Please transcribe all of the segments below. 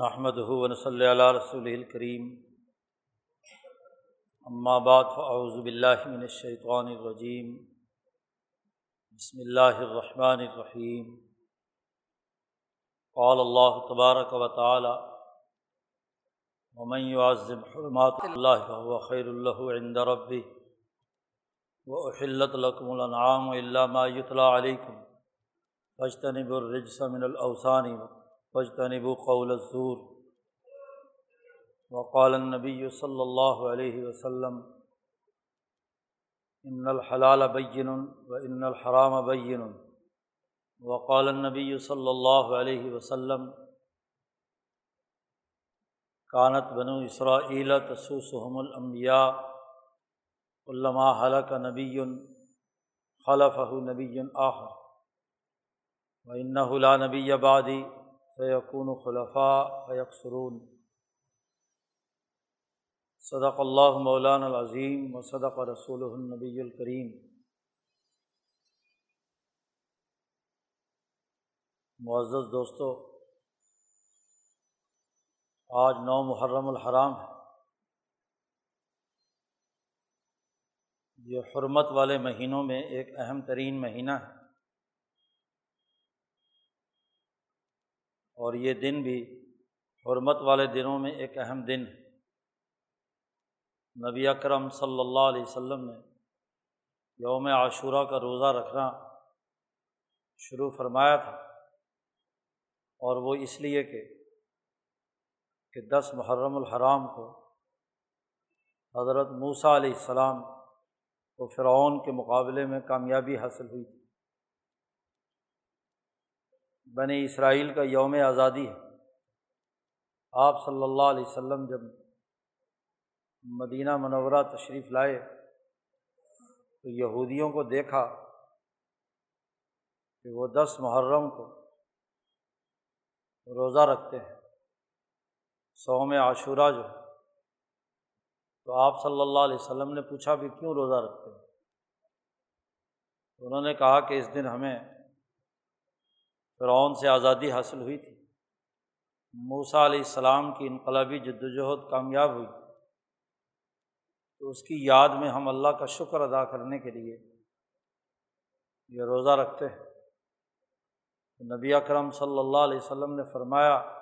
نحمد ہُون صلی اللہ رسول الکریم اما بعد فاعوذ باللہ من الشیطان الرجیم بسم اللہ الرحمن الرحیم قال اللہ تبارک و تعالی ومن يعظم حرمات اللہ فهو خیر اللہ عند ربه، وأحلت لكم الانعام الا ما يتلى عليكم. فاجتنبوا الرجس من الاوثان فجتنب قول الزور. وقال النبی صلی اللہ علیہ وسلم ان الحلال بین و ان الحرام بین وقال النبی صلی اللہ علیہ وسلم کانت بنو اسرائیل تسوسحم الانبیاء علامہ حلق نبی خلف نبی آخر. و ان فیقون خلفاء فیقسرون صدق اللہ مولان العظیم و صدق رسول النبی الکریم. معزز دوستو، آج نو محرم الحرام ہے۔ یہ حرمت والے مہینوں میں ایک اہم ترین مہینہ ہے۔ اور یہ دن بھی حرمت والے دنوں میں ایک اہم دن ہے۔ نبی اکرم صلی اللہ علیہ وسلم نے یوم عاشورہ کا روزہ رکھنا شروع فرمایا تھا اور وہ اس لیے کہ کہ دس محرم الحرام کو حضرت موسیٰ علیہ السلام کو فرعون کے مقابلے میں کامیابی حاصل ہوئی تھی۔ بنی اسرائیل کا یوم آزادی ہے۔ آپ صلی اللہ علیہ وسلم جب مدینہ منورہ تشریف لائے تو یہودیوں کو دیکھا کہ وہ دس محرم کو روزہ رکھتے ہیں، سوم عاشورہ جو تو آپ صلی اللہ علیہ وسلم نے پوچھا کہ کیوں روزہ رکھتے ہیں؟ انہوں نے کہا کہ اس دن ہمیں فرعون سے آزادی حاصل ہوئی تھی۔ موسا علیہ السلام کی انقلابی جد وجہد کامیاب ہوئی۔ تو اس کی یاد میں ہم اللہ کا شکر ادا کرنے کے لیے یہ روزہ رکھتے ہیں۔ نبی اکرم صلی اللہ علیہ وسلم نے فرمایا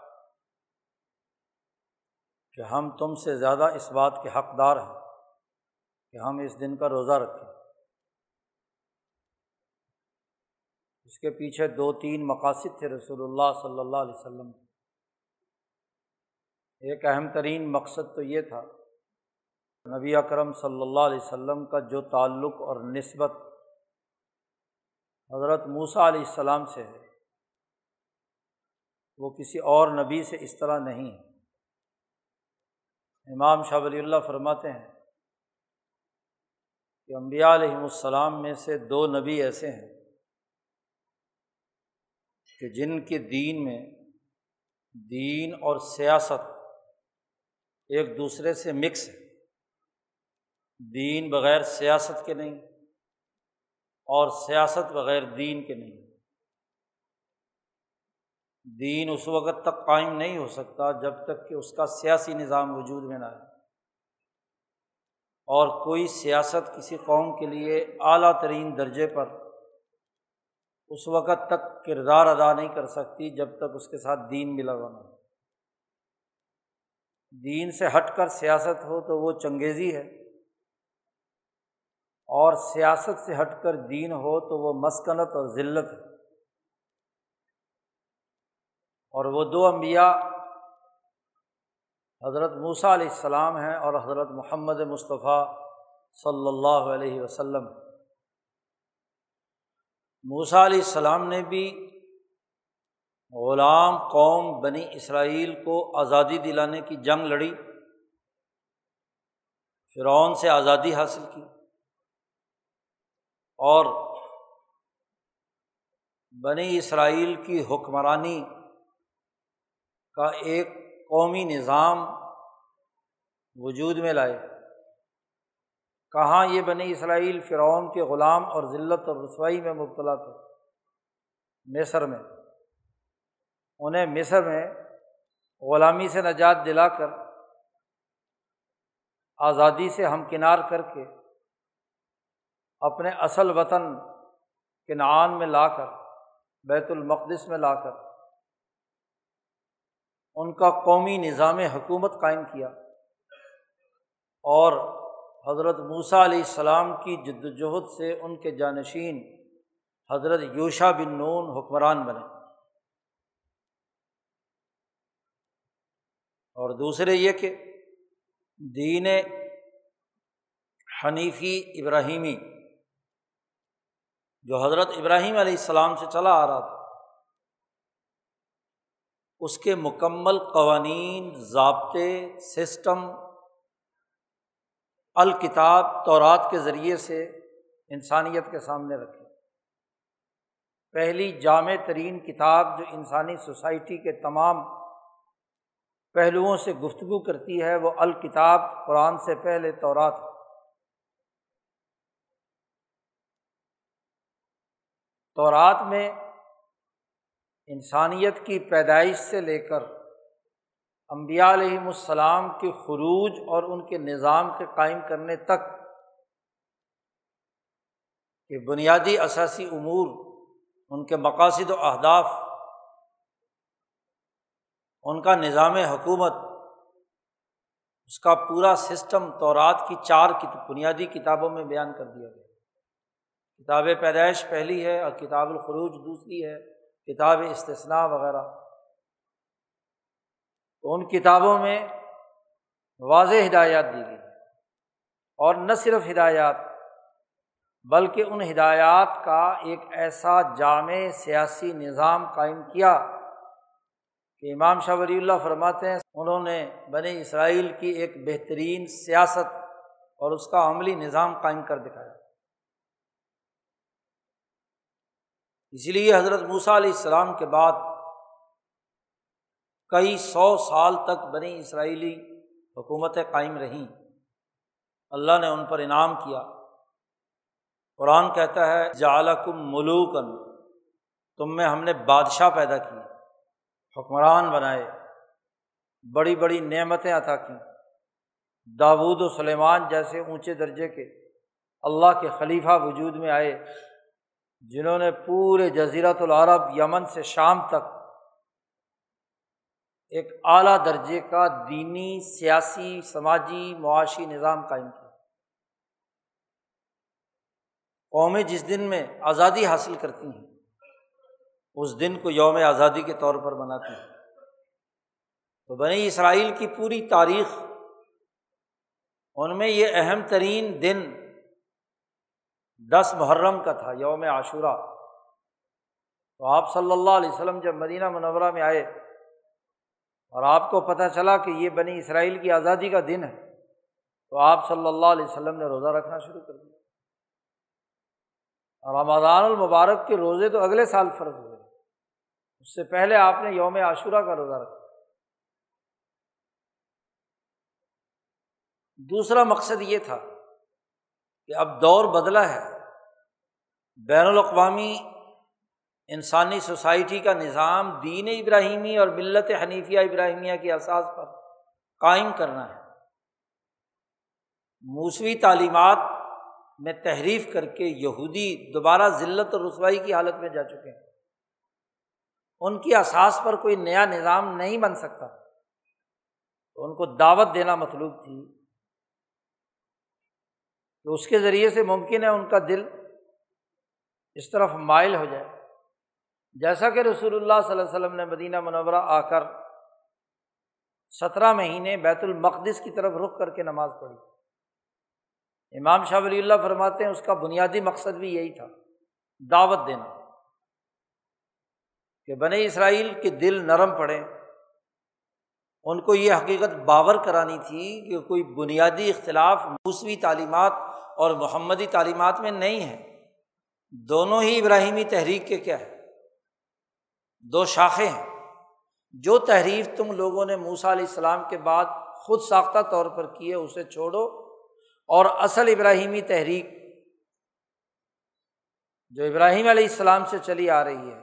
کہ ہم تم سے زیادہ اس بات کے حقدار ہیں کہ ہم اس دن کا روزہ رکھیں۔ اس کے پیچھے دو تین مقاصد تھے رسول اللہ صلی اللہ علیہ وسلم۔ ایک اہم ترین مقصد تو یہ تھا، نبی اکرم صلی اللہ علیہ وسلم کا جو تعلق اور نسبت حضرت موسیٰ علیہ السلام سے ہے، وہ کسی اور نبی سے اس طرح نہیں۔ ہے امام شاہ ولی اللہ فرماتے ہیں کہ امبیا علیہم السلام میں سے دو نبی ایسے ہیں۔ کہ جن کے دین میں دین اور سیاست ایک دوسرے سے مکس ہے۔ دین بغیر سیاست کے نہیں اور سیاست بغیر دین کے نہیں۔ دین اس وقت تک قائم نہیں ہو سکتا جب تک کہ اس کا سیاسی نظام وجود میں نہ آئے۔ اور کوئی سیاست کسی قوم کے لیے اعلیٰ ترین درجے پر اس وقت تک کردار ادا نہیں کر سکتی جب تک اس کے ساتھ دین ملا ہوا نہ دین سے ہٹ کر سیاست ہو تو وہ چنگیزی ہے۔ اور سیاست سے ہٹ کر دین ہو تو وہ مسکنت اور ذلت ہے۔ اور وہ دو انبیاء حضرت موسیٰ علیہ السلام ہیں اور حضرت محمد مصطفیٰ صلی اللہ علیہ وسلم موسیٰ علیہ السلام نے بھی غلام قوم بنی اسرائیل کو آزادی دلانے کی جنگ لڑی، فرعون سے آزادی حاصل کی اور بنی اسرائیل کی حکمرانی کا ایک قومی نظام وجود میں لائے۔ کہاں یہ بنی اسرائیل فرعون کے غلام اور ذلت اور رسوائی میں مبتلا تھے؟ مصر میں۔ انہیں مصر میں غلامی سے نجات دلا کر، آزادی سے ہمکنار کر کے اپنے اصل وطن کے نعان میں لا کر، بیت المقدس میں لا کر، ان کا قومی نظام حکومت قائم کیا اور حضرت موسیٰ علیہ السلام کی جد وجہد سے ان کے جانشین حضرت یوشا بن نون حکمران بنے۔ اور دوسرے یہ کہ دین حنیفی ابراہیمی جو حضرت ابراہیم علیہ السلام سے چلا آ رہا تھا، اس کے مکمل قوانین، ضابطے، سسٹم الکتاب تورات کے ذریعے سے انسانیت کے سامنے رکھے پہلی جامع ترین کتاب جو انسانی سوسائٹی کے تمام پہلوؤں سے گفتگو کرتی ہے، وہ الکتاب قرآن سے پہلے تورات تورات میں انسانیت کی پیدائش سے لے کر امبیا علیہم السلام کے خروج اور ان کے نظام کے قائم کرنے تک کہ بنیادی اثاثی امور، ان کے مقاصد و اہداف، ان کا نظام حکومت، اس کا پورا سسٹم تورات کی چار بنیادی کتابوں میں بیان کر دیا گیا۔ کتاب پیدائش پہلی ہے اور کتاب الخروج دوسری ہے، کتاب استثنا وغیرہ۔ تو ان کتابوں میں واضح ہدایات دی گئی اور نہ صرف ہدایات، بلکہ ان ہدایات کا ایک ایسا جامع سیاسی نظام قائم کیا کہ امام شاہ ولی اللہ فرماتے ہیں، انہوں نے بنی اسرائیل کی ایک بہترین سیاست اور اس کا عملی نظام قائم کر دکھایا۔ اسی لیے حضرت موسیٰ علیہ السلام کے بعد کئی سو سال تک بنی اسرائیلی حکومتیں قائم رہیں۔ اللہ نے ان پر انعام کیا۔ قرآن کہتا ہے جالکم ملوکن، تم میں ہم نے بادشاہ پیدا کی، حکمران بنائے، بڑی بڑی نعمتیں عطا کیں۔ داود و سلیمان جیسے اونچے درجے کے اللہ کے خلیفہ وجود میں آئے، جنہوں نے پورے جزیرت العرب یمن سے شام تک ایک اعلیٰ درجے کا دینی، سیاسی، سماجی، معاشی نظام قائم کیا۔ قومیں جس دن میں آزادی حاصل کرتی ہیں، اس دن کو یوم آزادی کے طور پر مناتی ہیں۔ تو بنی اسرائیل کی پوری تاریخ، ان میں یہ اہم ترین دن دس محرم کا تھا، یوم عاشورہ۔ تو آپ صلی اللہ علیہ وسلم جب مدینہ منورہ میں آئے اور آپ کو پتہ چلا کہ یہ بنی اسرائیل کی آزادی کا دن ہے، تو آپ صلی اللہ علیہ وسلم نے روزہ رکھنا شروع کر دیا۔ اور رمضان المبارک کے روزے تو اگلے سال فرض ہوئے۔ اس سے پہلے آپ نے یوم عاشورہ کا روزہ رکھا۔ دوسرا مقصد یہ تھا کہ اب دور بدلا ہے۔ بین الاقوامی انسانی سوسائٹی کا نظام دین ابراہیمی اور ملت حنیفیہ ابراہیمیہ کے اساس پر قائم کرنا ہے۔ موسوی تعلیمات میں تحریف کر کے یہودی دوبارہ ذلت اور رسوائی کی حالت میں جا چکے ہیں۔ ان کی اساس پر کوئی نیا نظام نہیں بن سکتا۔ تو ان کو دعوت دینا مطلوب تھی۔ تو اس کے ذریعے سے ممکن ہے ان کا دل اس طرف مائل ہو جائے۔ جیسا کہ رسول اللہ صلی اللہ علیہ وسلم نے مدینہ منورہ آ کر سترہ مہینے بیت المقدس کی طرف رخ کر کے نماز پڑھی۔ امام شاہ ولی اللہ فرماتے ہیں اس کا بنیادی مقصد بھی یہی تھا، دعوت دینا۔ کہ بنے اسرائیل کے دل نرم پڑے۔ ان کو یہ حقیقت باور کرانی تھی کہ کوئی بنیادی اختلاف موسوی تعلیمات اور محمدی تعلیمات میں نہیں ہے۔ دونوں ہی ابراہیمی تحریک کے کیا ہے؟ دو شاخیں ہیں۔ جو تحریف تم لوگوں نے موسا علیہ السلام کے بعد خود ساختہ طور پر کی ہے، اسے چھوڑو۔ اور اصل ابراہیمی تحریک جو ابراہیم علیہ السلام سے چلی آ رہی ہے،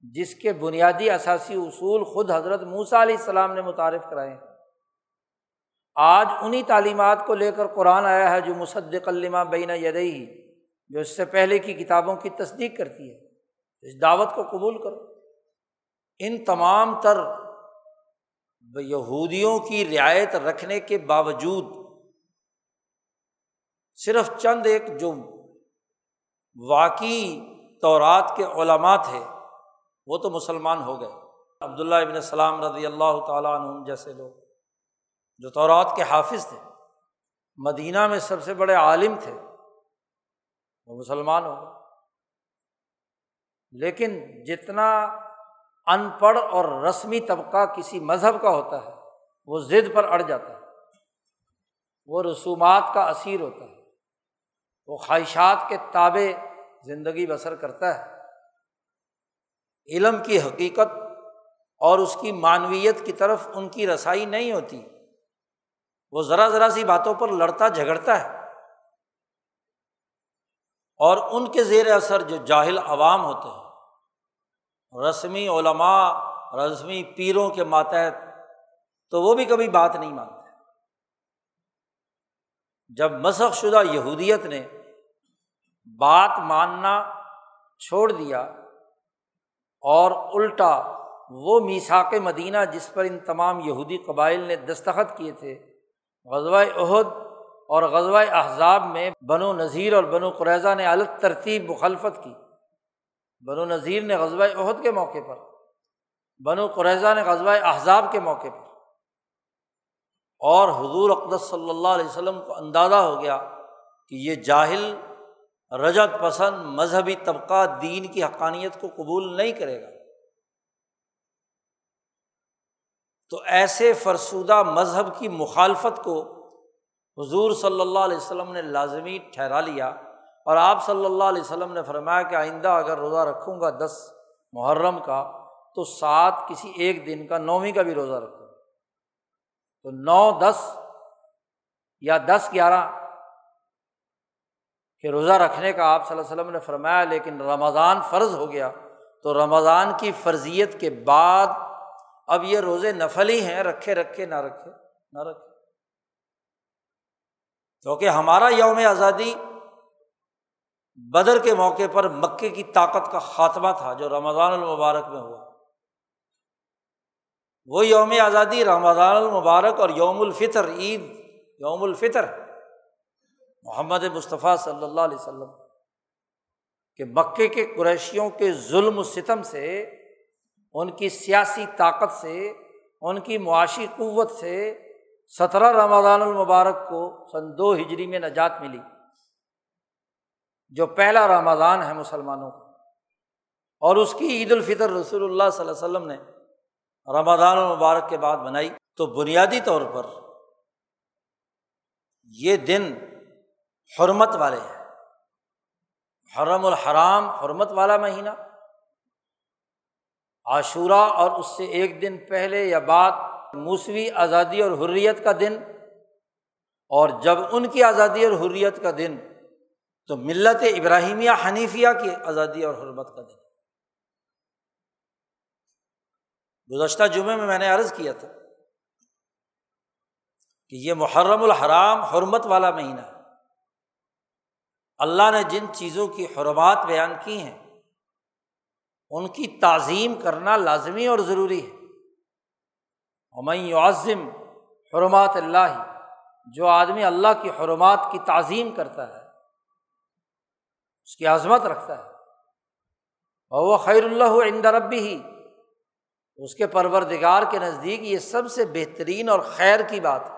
جس کے بنیادی اثاثی اصول خود حضرت موسیٰ علیہ السلام نے متعارف کرائے ہیں۔ آج انہیں تعلیمات کو لے کر قرآن آیا ہے جو مصدق علمہ بین یدئی جو اس سے پہلے کی کتابوں کی تصدیق کرتی ہے۔ اس دعوت کو قبول کرو۔ ان تمام تر یہودیوں کی رعایت رکھنے کے باوجود صرف چند ایک جو واقعی طورات کے علماء تھے، وہ تو مسلمان ہو گئے۔ عبداللہ ابن السلام رضی اللہ تعالیٰ عنہ جیسے لوگ جو طورات کے حافظ تھے، مدینہ میں سب سے بڑے عالم تھے، وہ مسلمان ہو گئے۔ لیکن جتنا ان پڑھ اور رسمی طبقہ کسی مذہب کا ہوتا ہے، وہ ضد پر اڑ جاتا ہے۔ وہ رسومات کا اثیر ہوتا ہے۔ وہ خواہشات کے تابے زندگی بسر کرتا ہے۔ علم کی حقیقت اور اس کی معنویت کی طرف ان کی رسائی نہیں ہوتی۔ وہ ذرا ذرا سی باتوں پر لڑتا، جھگڑتا ہے۔ اور ان کے زیر اثر جو جاہل عوام ہوتے ہیں رسمی علماء، رسمی پیروں کے ماتحت، تو وہ بھی کبھی بات نہیں مانتے۔ جب مسخ شدہ یہودیت نے بات ماننا چھوڑ دیا اور الٹا وہ میساک مدینہ جس پر ان تمام یہودی قبائل نے دستخط کیے تھے، غزوہ عہد اور غزوہ احزاب میں بن و نذیر اور بن و قریضہ نے الگ ترتیب مخالفت کی۔ بن و نذیر نے غزوہ عہد کے موقع پر بن و قریضہ نے غزوہ احزاب کے موقع پر اور حضور اقدس صلی اللہ علیہ وسلم کو اندازہ ہو گیا کہ یہ جاہل رجت پسند مذہبی طبقہ دین کی حقانیت کو قبول نہیں کرے گا۔ تو ایسے فرسودہ مذہب کی مخالفت کو حضور صلی اللہ علیہ وسلم نے لازمی ٹھہرا لیا۔ اور آپ صلی اللہ علیہ وسلم نے فرمایا کہ آئندہ اگر روزہ رکھوں گا دس محرم کا، تو سات کسی ایک دن کا، نویں کا بھی روزہ رکھوں۔ تو نو، دس یا دس، گیارہ کہ روزہ رکھنے کا آپ صلی اللہ علیہ وسلم نے فرمایا، لیکن رمضان فرض ہو گیا، تو رمضان کی فرضیت کے بعد اب یہ روزے نفل ہی ہیں، رکھے رکھے، نہ رکھے نہ رکھے۔ کیونکہ ہمارا یوم آزادی بدر کے موقع پر مکے کی طاقت کا خاتمہ تھا جو رمضان المبارک میں ہوا۔ وہ یوم آزادی، رمضان المبارک اور یوم الفطر، عید، یوم الفطر۔ محمد مصطفیٰ صلی اللہ علیہ وسلم کہ مکے کے قریشیوں کے ظلم و ستم سے، ان کی سیاسی طاقت سے، ان کی معاشی قوت سے سترہ رمضان المبارک کو سن دو ہجری میں نجات ملی۔ جو پہلا رمضان ہے مسلمانوں کا۔ اور اس کی عید الفطر رسول اللہ صلی اللہ علیہ وسلم نے رمضان المبارک کے بعد بنائی تو بنیادی طور پر یہ دن حرمت والے ہیں۔ حرم الحرام حرمت والا مہینہ۔ عاشورہ اور اس سے ایک دن پہلے یا بعد موسوی آزادی اور حریت کا دن۔ اور جب ان کی آزادی اور حریت کا دن تو ملت ابراہیمیہ حنیفیہ کی آزادی اور حرمت کا دن۔ گزشتہ جمعے میں میں نے عرض کیا تھا کہ یہ محرم الحرام حرمت والا مہینہ ہے۔ اللہ نے جن چیزوں کی حرمات بیان کی ہیں، ان کی تعظیم کرنا لازمی اور ضروری ہے۔ عمین عظم حرمات اللہ، جو آدمی اللہ کی حرمات کی تعظیم کرتا ہے اس کی عظمت رکھتا ہے۔ اور وہ خیر اللہ عند ربی ہی اس کے پروردگار کے نزدیک یہ سب سے بہترین اور خیر کی بات ہے۔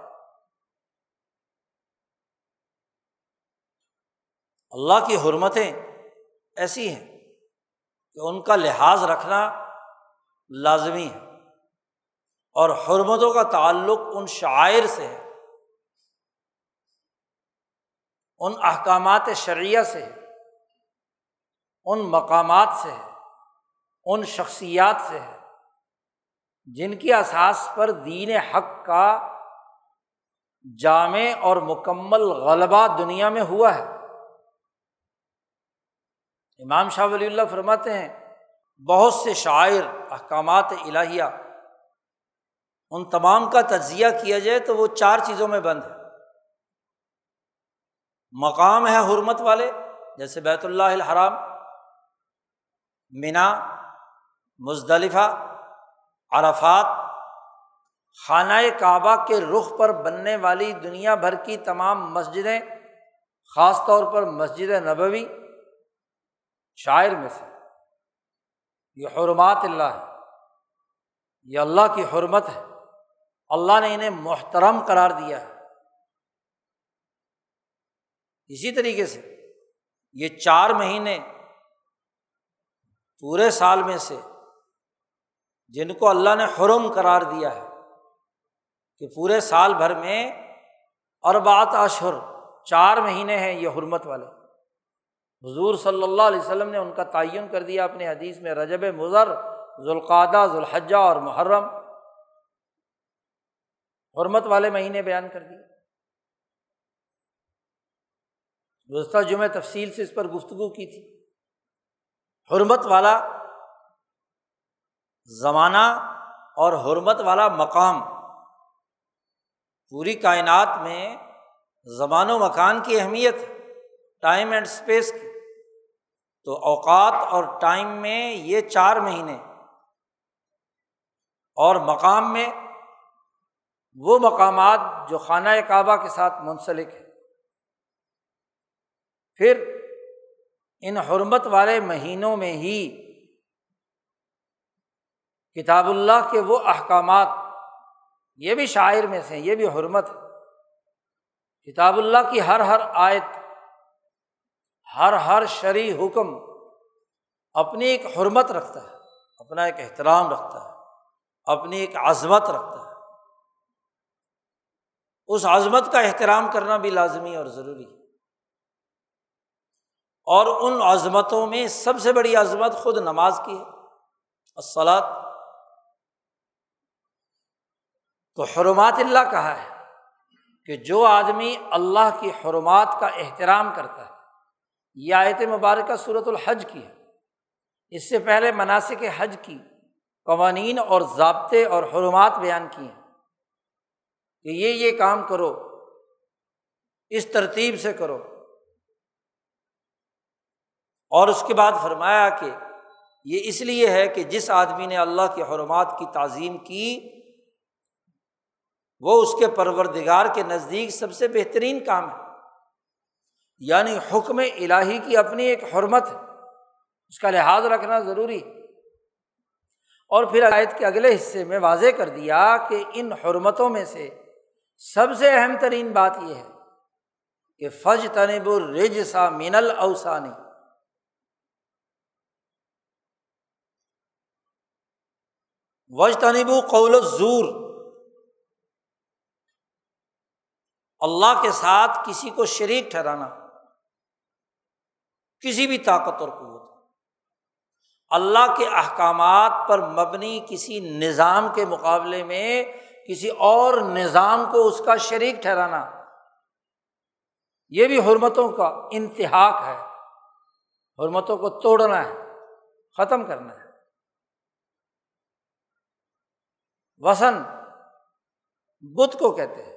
اللہ کی حرمتیں ایسی ہیں کہ ان کا لحاظ رکھنا لازمی ہے اور حرمتوں کا تعلق ان شاعر سے ہے، ان احکامات شرعیہ سے ہے۔ ان مقامات سے ہے، ان شخصیات سے ہے، جن کی اساس پر دین حق کا جامع اور مکمل غلبہ دنیا میں ہوا ہے۔ امام شاہ ولی اللہ فرماتے ہیں، بہت سے شاعر، احکامات الہیہ، ان تمام کا تجزیہ کیا جائے تو وہ چار چیزوں میں بند ہے۔ مقام ہے حرمت والے، جیسے بیت اللہ الحرام منا، مزدلفہ، عرفات، خانہ کعبہ کے رخ پر بننے والی دنیا بھر کی تمام مسجدیں، خاص طور پر مسجد نبوی، شاعر میں سے۔ یہ حرمات اللہ ہے یہ اللہ کی حرمت ہے۔ اللہ نے انہیں محترم قرار دیا ہے۔ اسی طریقے سے یہ چار مہینے پورے سال میں سے جن کو اللہ نے حرم قرار دیا ہے کہ پورے سال بھر میں اور بات اشہر، چار مہینے ہیں یہ حرمت والے۔ حضور صلی اللہ علیہ وسلم نے ان کا تعین کر دیا اپنے حدیث میں رجب مضر ذوالقادہ ذوالحجہ اور محرم۔ حرمت والے مہینے بیان کر دیے۔ گزشتہ جمعہ تفصیل سے اس پر گفتگو کی تھی۔ حرمت والا زمانہ اور حرمت والا مقام پوری کائنات میں زمان و مکان کی اہمیت ٹائم اینڈ اسپیس کی۔ تو اوقات اور ٹائم میں یہ چار مہینے اور مقام میں وہ مقامات جو خانہ کعبہ کے ساتھ منسلک ہے پھر ان حرمت والے مہینوں میں ہی کتاب اللہ کے وہ احکامات، یہ بھی شاعر میں سے، یہ بھی حرمت ہے۔ کتاب اللہ کی ہر ہر آیت، ہر ہر شرعی حکم اپنی ایک حرمت رکھتا ہے، اپنا ایک احترام رکھتا ہے، اپنی ایک عظمت رکھتا ہے۔ اس عظمت کا احترام کرنا بھی لازمی اور ضروری ہے۔ اور ان عظمتوں میں سب سے بڑی عظمت خود نماز کی ہے۔ السلاد تو حرمات اللہ کہا ہے کہ جو آدمی اللہ کی حرمات کا احترام کرتا ہے، یہ آیت مبارکہ صورت الحج کی ہے۔ اس سے پہلے مناسب حج کی قوانین اور ضابطے اور حرمات بیان کیے ہیں۔ کہ یہ یہ کام کرو، اس ترتیب سے کرو۔ اور اس کے بعد فرمایا کہ یہ اس لیے ہے کہ جس آدمی نے اللہ کی حرمات کی تعظیم کی، وہ اس کے پروردگار کے نزدیک سب سے بہترین کام ہے۔ یعنی حکم الہی کی اپنی ایک حرمت ہے۔ اس کا لحاظ رکھنا ضروری۔ اور پھر عائد کے اگلے حصے میں واضح کر دیا کہ ان حرمتوں میں سے سب سے اہم ترین بات یہ ہے کہ فج تنب الرج سا مین الاوسانی وج تنب قول زور اللہ کے ساتھ کسی کو شریک ٹھہرانا، کسی بھی طاقت اور قوت۔ اللہ کے احکامات پر مبنی کسی نظام کے مقابلے میں کسی اور نظام کو اس کا شریک ٹھہرانا، یہ بھی حرمتوں کا انتہاک ہے۔ حرمتوں کو توڑنا ہے، ختم کرنا ہے۔ وسن بدھ کو کہتے ہیں۔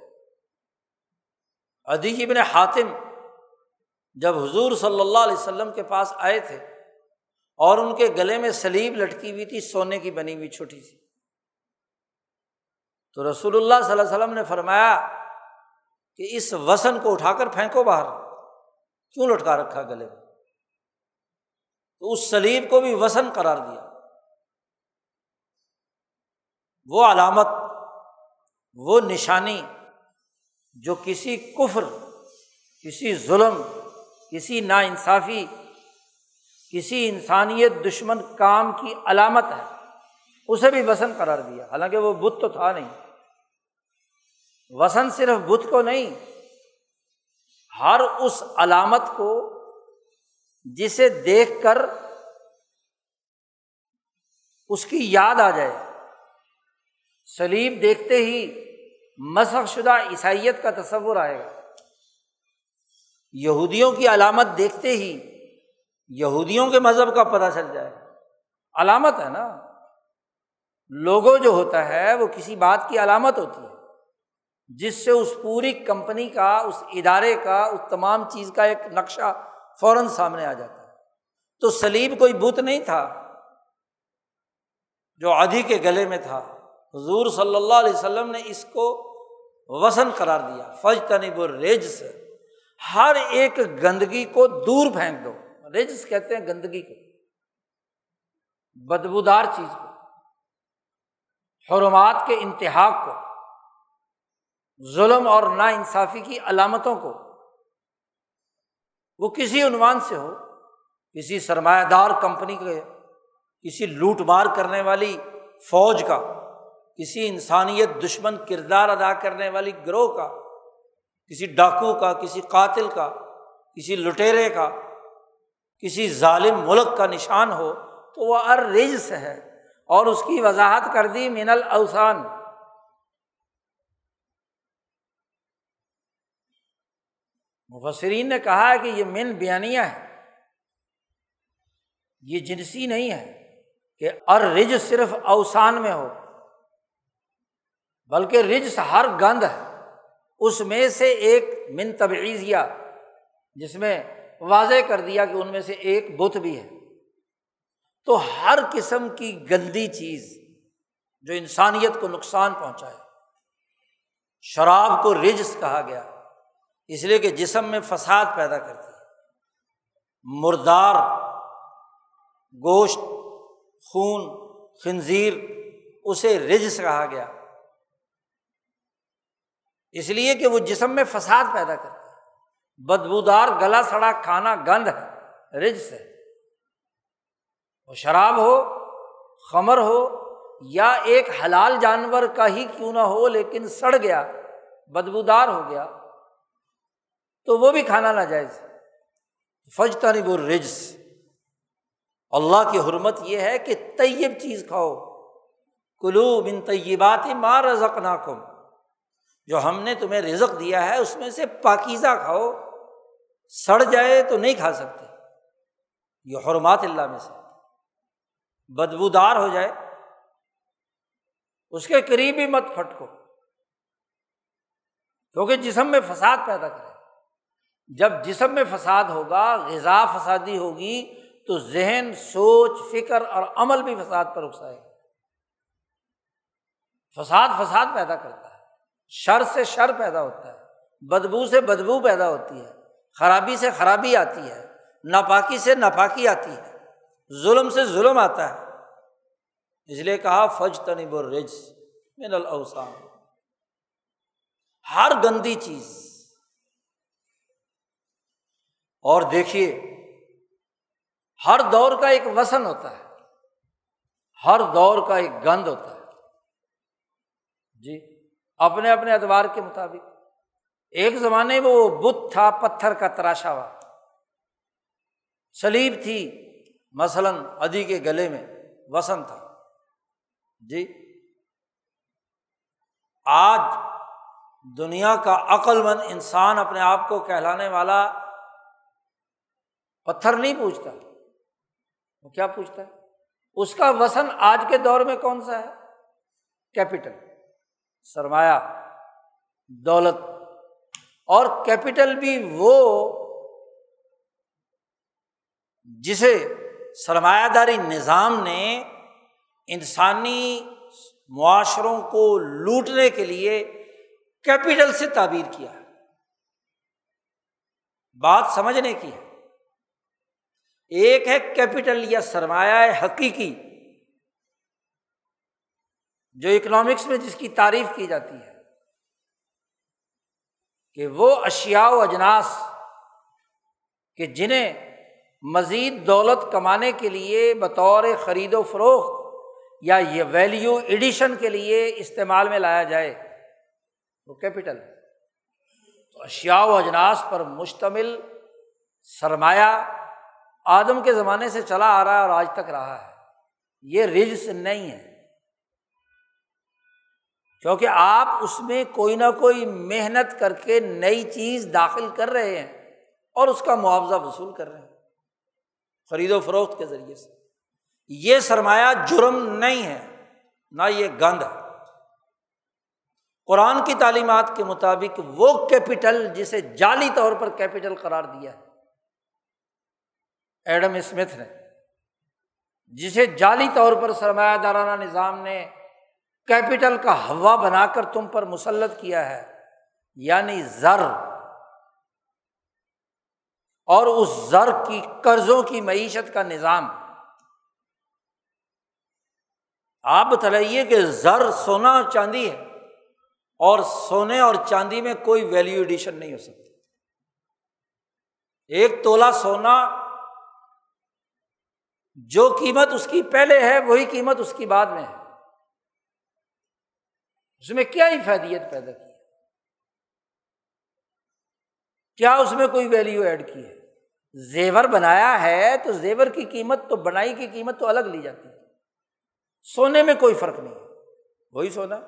ادی ابن حاتم جب حضور صلی اللہ علیہ وسلم کے پاس آئے تھے اور ان کے گلے میں سلیب لٹکی ہوئی تھی، سونے کی بنی ہوئی چھوٹی سی۔ تو رسول اللہ صلی اللہ علیہ وسلم نے فرمایا کہ اس وسن کو اٹھا کر پھینکو باہر۔ کیوں لٹکا رکھا گلے میں؟ تو اس سلیب کو بھی وسن قرار دیا۔ وہ علامت، وہ نشانی جو کسی کفر، کسی ظلم، کسی نا انصافی کسی انسانیت دشمن کام کی علامت ہے، اسے بھی وسن قرار دیا۔ حالانکہ وہ بت تو تھا نہیں۔ وسن صرف بت کو نہیں، ہر اس علامت کو جسے دیکھ کر اس کی یاد آ جائے۔ سلیب دیکھتے ہی مسخ شدہ عیسائیت کا تصور آئے گا۔ یہودیوں کی علامت دیکھتے ہی یہودیوں کے مذہب کا پتہ چل جائے۔ علامت ہے نا۔ لوگو جو ہوتا ہے وہ کسی بات کی علامت ہوتی ہے۔ جس سے اس پوری کمپنی کا، اس ادارے کا، اس تمام چیز کا ایک نقشہ فوراً سامنے آ جاتا ہے۔ تو سلیب کوئی بت نہیں تھا جو آدھی کے گلے میں تھا۔ حضور صلی اللہ علیہ وسلم نے اس کو وسن قرار دیا۔ فج تنب ریجس ہر ایک گندگی کو دور پھینک دو۔ رجس کہتے ہیں گندگی کو۔ بدبودار چیز کو۔ حرمات کے انتہا کو۔ ظلم اور نا انصافی کی علامتوں کو۔ وہ کسی عنوان سے ہو۔ کسی سرمایہ دار کمپنی کے، کسی لوٹ مار کرنے والی فوج کا۔ کسی انسانیت دشمن کردار ادا کرنے والی گروہ کا، کسی ڈاکو کا، کسی قاتل کا، کسی لٹیرے کا، کسی ظالم ملک کا نشان ہو تو وہ ارجس ہے اور اس کی وضاحت کر دی من الاوسان مفسرین نے کہا ہے کہ یہ من بیانیہ ہے۔ یہ جنسی نہیں ہے کہ ار رج صرف اوسان میں ہو۔ بلکہ رجس ہر گند ہے۔ اس میں سے ایک من تبعیضیا جس میں واضح کر دیا کہ ان میں سے ایک بت بھی ہے۔ تو ہر قسم کی گندی چیز جو انسانیت کو نقصان پہنچائے، شراب کو رجس کہا گیا۔ اس لیے کہ جسم میں فساد پیدا کرتی ہے۔ مردار، گوشت، خون، خنزیر، اسے رجس کہا گیا۔ اس لیے کہ وہ جسم میں فساد پیدا کرتا ہے۔ بدبودار گلا سڑا کھانا گند ہے، رجس ہے۔ وہ شراب ہو، خمر ہو، یا ایک حلال جانور کا ہی کیوں نہ ہو، لیکن سڑ گیا، بدبودار ہو گیا، تو وہ بھی کھانا نہ جائز فجتا نہیں وہ رجس اللہ کی حرمت یہ ہے کہ طیب چیز کھاؤ۔ کلو بن طیبات ماں رزق ناکم جو ہم نے تمہیں رزق دیا ہے، اس میں سے پاکیزہ کھاؤ۔ سڑ جائے تو نہیں کھا سکتے۔ یہ حرمات اللہ میں سے۔ بدبودار ہو جائے۔ اس کے قریب ہی مت پھٹکو۔ کیونکہ جسم میں فساد پیدا کرے۔ جب جسم میں فساد ہوگا، غذا فسادی ہوگی، تو ذہن، سوچ، فکر اور عمل بھی فساد پر اکسائے۔ گا فساد فساد پیدا کرتا شر سے شر پیدا ہوتا ہے، بدبو سے بدبو پیدا ہوتی ہے، خرابی سے خرابی آتی ہے، ناپاکی سے ناپاکی آتی ہے، ظلم سے ظلم آتا ہے۔ اس لیے کہا فج تنب الرج من الاوسان ہر گندی چیز۔ اور دیکھیے، ہر دور کا ایک وسن ہوتا ہے، ہر دور کا ایک گند ہوتا ہے۔ جی۔ اپنے اپنے ادوار کے مطابق۔ ایک زمانے میں وہ بت تھا، پتھر کا تراشا ہوا۔ سلیب تھی، مثلاً ادی کے گلے میں وسن تھا۔ جی۔ آج دنیا کا عقل مند انسان اپنے آپ کو کہلانے والا پتھر نہیں پوچھتا۔ وہ کیا پوچھتا ہے؟ اس کا وسن آج کے دور میں کون سا ہے؟ کیپٹل سرمایہ، دولت اور کیپٹل بھی وہ جسے سرمایہ داری نظام نے انسانی معاشروں کو لوٹنے کے لیے کیپٹل سے تعبیر کیا بات سمجھنے کی ہے۔ ایک ہے کیپٹل یا سرمایہ حقیقی۔ جو اکنامکس میں جس کی تعریف کی جاتی ہے، کہ وہ اشیا و اجناس کہ جنہیں مزید دولت کمانے کے لیے بطور خرید و فروخت یا یہ ویلیو ایڈیشن کے لیے استعمال میں لایا جائے، وہ کیپٹل تو اشیا و اجناس پر مشتمل سرمایہ آدم کے زمانے سے چلا آ رہا ہے اور آج تک رہا ہے۔ یہ رجس نہیں ہے۔ کیونکہ آپ اس میں کوئی نہ کوئی محنت کر کے نئی چیز داخل کر رہے ہیں اور اس کا معاوضہ وصول کر رہے ہیں خرید و فروخت کے ذریعے سے۔ یہ سرمایہ جرم نہیں ہے، نہ یہ گند ہے۔ قرآن کی تعلیمات کے مطابق وہ کیپٹل جسے جعلی طور پر کیپٹل قرار دیا ہے۔ ایڈم اسمتھ نے، جسے جعلی طور پر سرمایہ دارانہ نظام نے کیپٹل کا ہوا بنا کر تم پر مسلط کیا ہے یعنی زر۔ اور اس زر کی قرضوں کی معیشت کا نظام۔ آپ بتلائیے کہ زر سونا اور چاندی ہے، اور سونے اور چاندی میں کوئی ویلیو ایڈیشن نہیں ہو سکتی۔ ایک تولا سونا جو قیمت اس کی پہلے ہے، وہی قیمت اس کی بعد میں ہے۔ اس میں کیا افادیت پیدا کی کیا اس میں کوئی ویلیو ایڈ کی ہے؟ زیور بنایا ہے تو زیور کی قیمت تو بنائی کی قیمت تو الگ لی جاتی ہے۔ سونے میں کوئی فرق نہیں ہے۔ وہی سونا۔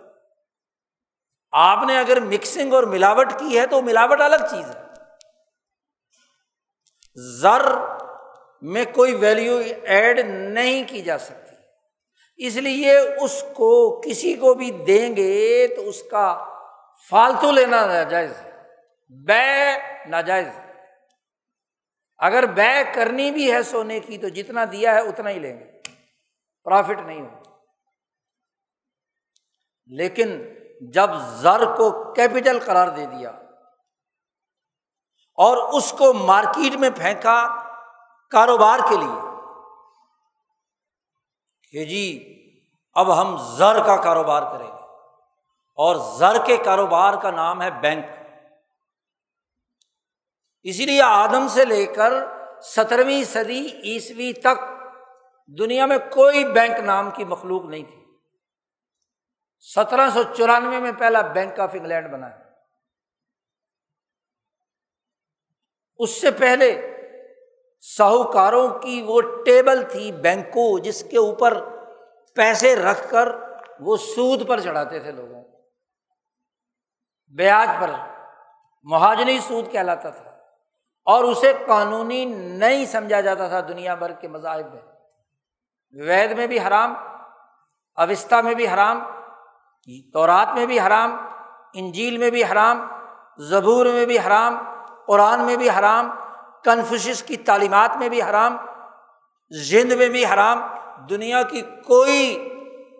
آپ نے اگر مکسنگ اور ملاوٹ کی ہے تو ملاوٹ الگ چیز ہے۔ زر میں کوئی ویلیو ایڈ نہیں کی جا سکتی۔ اس لیے اس کو کسی کو بھی دیں گے تو اس کا فالتو لینا ناجائز ہے۔ بے ناجائز اگر بے کرنی بھی ہے سونے کی تو جتنا دیا ہے اتنا ہی لیں گے۔ پرافٹ نہیں ہو لیکن جب زر کو کیپٹل قرار دے دیا اور اس کو مارکیٹ میں پھینکا کاروبار کے لیے کہ جی اب ہم زر کا کاروبار کریں گے۔ اور زر کے کاروبار کا نام ہے بینک۔ اسی لیے آدم سے لے کر سترویں صدی عیسوی تک دنیا میں کوئی بینک نام کی مخلوق نہیں تھی۔ سترہ سو چورانوے میں پہلا بینک آف انگلینڈ بنا۔ ہے اس سے پہلے ساہوکاروں کی وہ ٹیبل تھی بینکوں جس کے اوپر پیسے رکھ کر وہ سود پر چڑھاتے تھے لوگوں کو۔ بیاج پر مہاجنی سود کہلاتا تھا اور اسے قانونی نہیں سمجھا جاتا تھا دنیا بھر کے مذاہب میں۔ وید میں بھی حرام اوستا میں بھی حرام، تورات میں بھی حرام، انجیل میں بھی حرام، زبور میں بھی حرام، قرآن میں بھی حرام کنفوشس کی تعلیمات میں بھی حرام زند میں بھی حرام، دنیا کی کوئی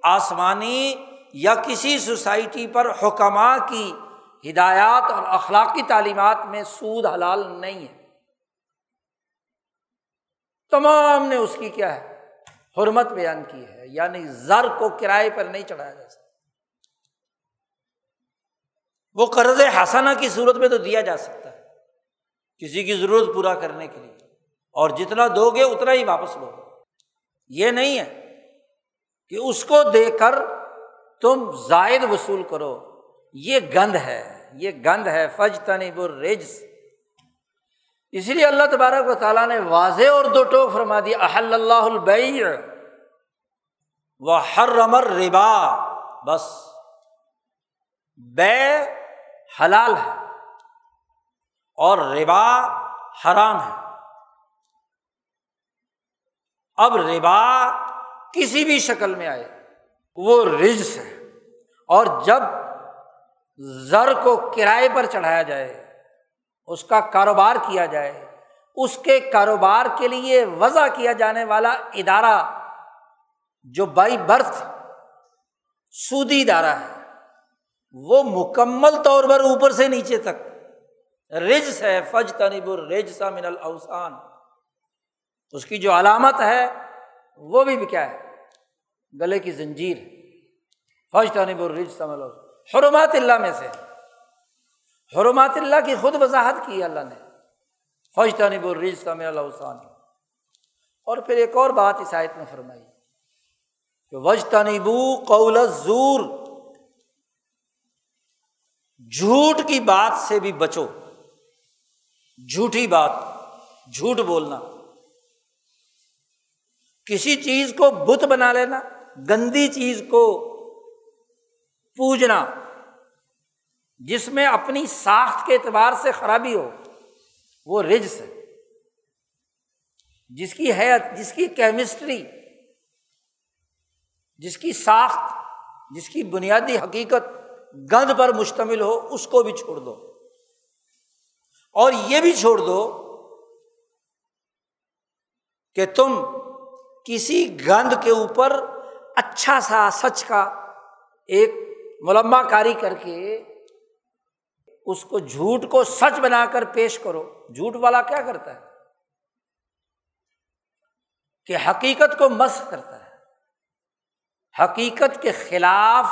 آسمانی یا کسی سوسائٹی پر حکمہ کی ہدایات اور اخلاقی تعلیمات میں سود حلال نہیں ہے۔ تمام نے اس کی کیا ہے؟ حرمت بیان کی ہے یعنی زر کو کرائے پر نہیں چڑھایا جا سکتا۔ وہ قرض حسانہ کی صورت میں تو دیا جا سکتا۔ کسی کی ضرورت پورا کرنے کے لیے۔ اور جتنا دو گے، اتنا ہی واپس لو یہ نہیں ہے کہ اس کو دے کر تم زائد وصول کرو۔ یہ گند ہے، یہ گند ہے۔ فج تنب الرجس۔ اسی لیے اللہ تبارک و تعالیٰ نے واضح اور دو ٹوک فرما دیا احل اللہ البیر و ہر رمر ربا بس، بے حلال ہے۔ اور ربا حرام ہے۔ اب ربا کسی بھی شکل میں آئے، وہ رجس ہے۔ اور جب زر کو کرائے پر چڑھایا جائے، اس کا کاروبار کیا جائے، اس کے کاروبار کے لیے وضع کیا جانے والا ادارہ جو بائی برتھ سودی ادارہ ہے، وہ مکمل طور پر اوپر سے نیچے تک رجس ہے فج تنب الرج سا من الاوسان اس کی جو علامت ہے، وہ بھی کیا ہے؟ گلے کی زنجیر۔ فج تنب الرج سا من حرمات اللہ میں سے۔ حرمات اللہ کی خود وضاحت کی اللہ نے۔ فج تنب الرج سا من الاوسان اور پھر ایک اور بات اس آیت میں فرمائی۔ کہ وج تنبو قول زور جھوٹ کی بات سے بھی بچو۔ جھوٹی بات، جھوٹ بولنا۔ کسی چیز کو بت بنا لینا، گندی چیز کو پوجنا، جس میں اپنی ساخت کے اعتبار سے خرابی ہو، وہ رجس ہے۔ جس کی ہے جس کی کیمسٹری جس کی ساخت، جس کی بنیادی حقیقت گند پر مشتمل ہو، اس کو بھی چھوڑ دو۔ اور یہ بھی چھوڑ دو کہ تم کسی گند کے اوپر اچھا سا سچ کا ایک ملما کاری کر کے اس کو جھوٹ کو سچ بنا کر پیش کرو۔ جھوٹ والا کیا کرتا ہے؟ کہ حقیقت کو مس کرتا ہے۔ حقیقت کے خلاف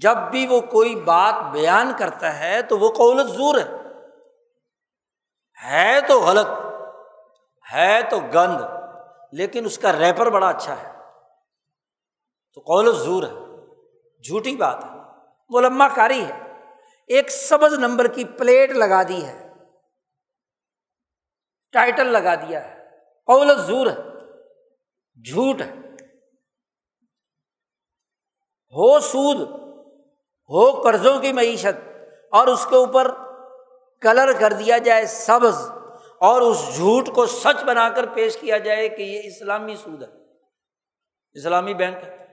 جب بھی وہ کوئی بات بیان کرتا ہے تو وہ قولت زور ہے۔ ہے تو غلط، ہے تو گند، لیکن اس کا ریپر بڑا اچھا ہے۔ تو قولت زور ہے، جھوٹی بات ہے، وہ لمبا کاری ہے۔ ایک سبز نمبر کی پلیٹ لگا دی ہے، ٹائٹل لگا دیا ہے۔ قولت زور ہے، جھوٹ ہے۔ ہو سود، ہو قرضوں کی معیشت اور اس کے اوپر کلر کر دیا جائے سبز اور اس جھوٹ کو سچ بنا کر پیش کیا جائے کہ یہ اسلامی سود ہے۔ اسلامی بینک ہے۔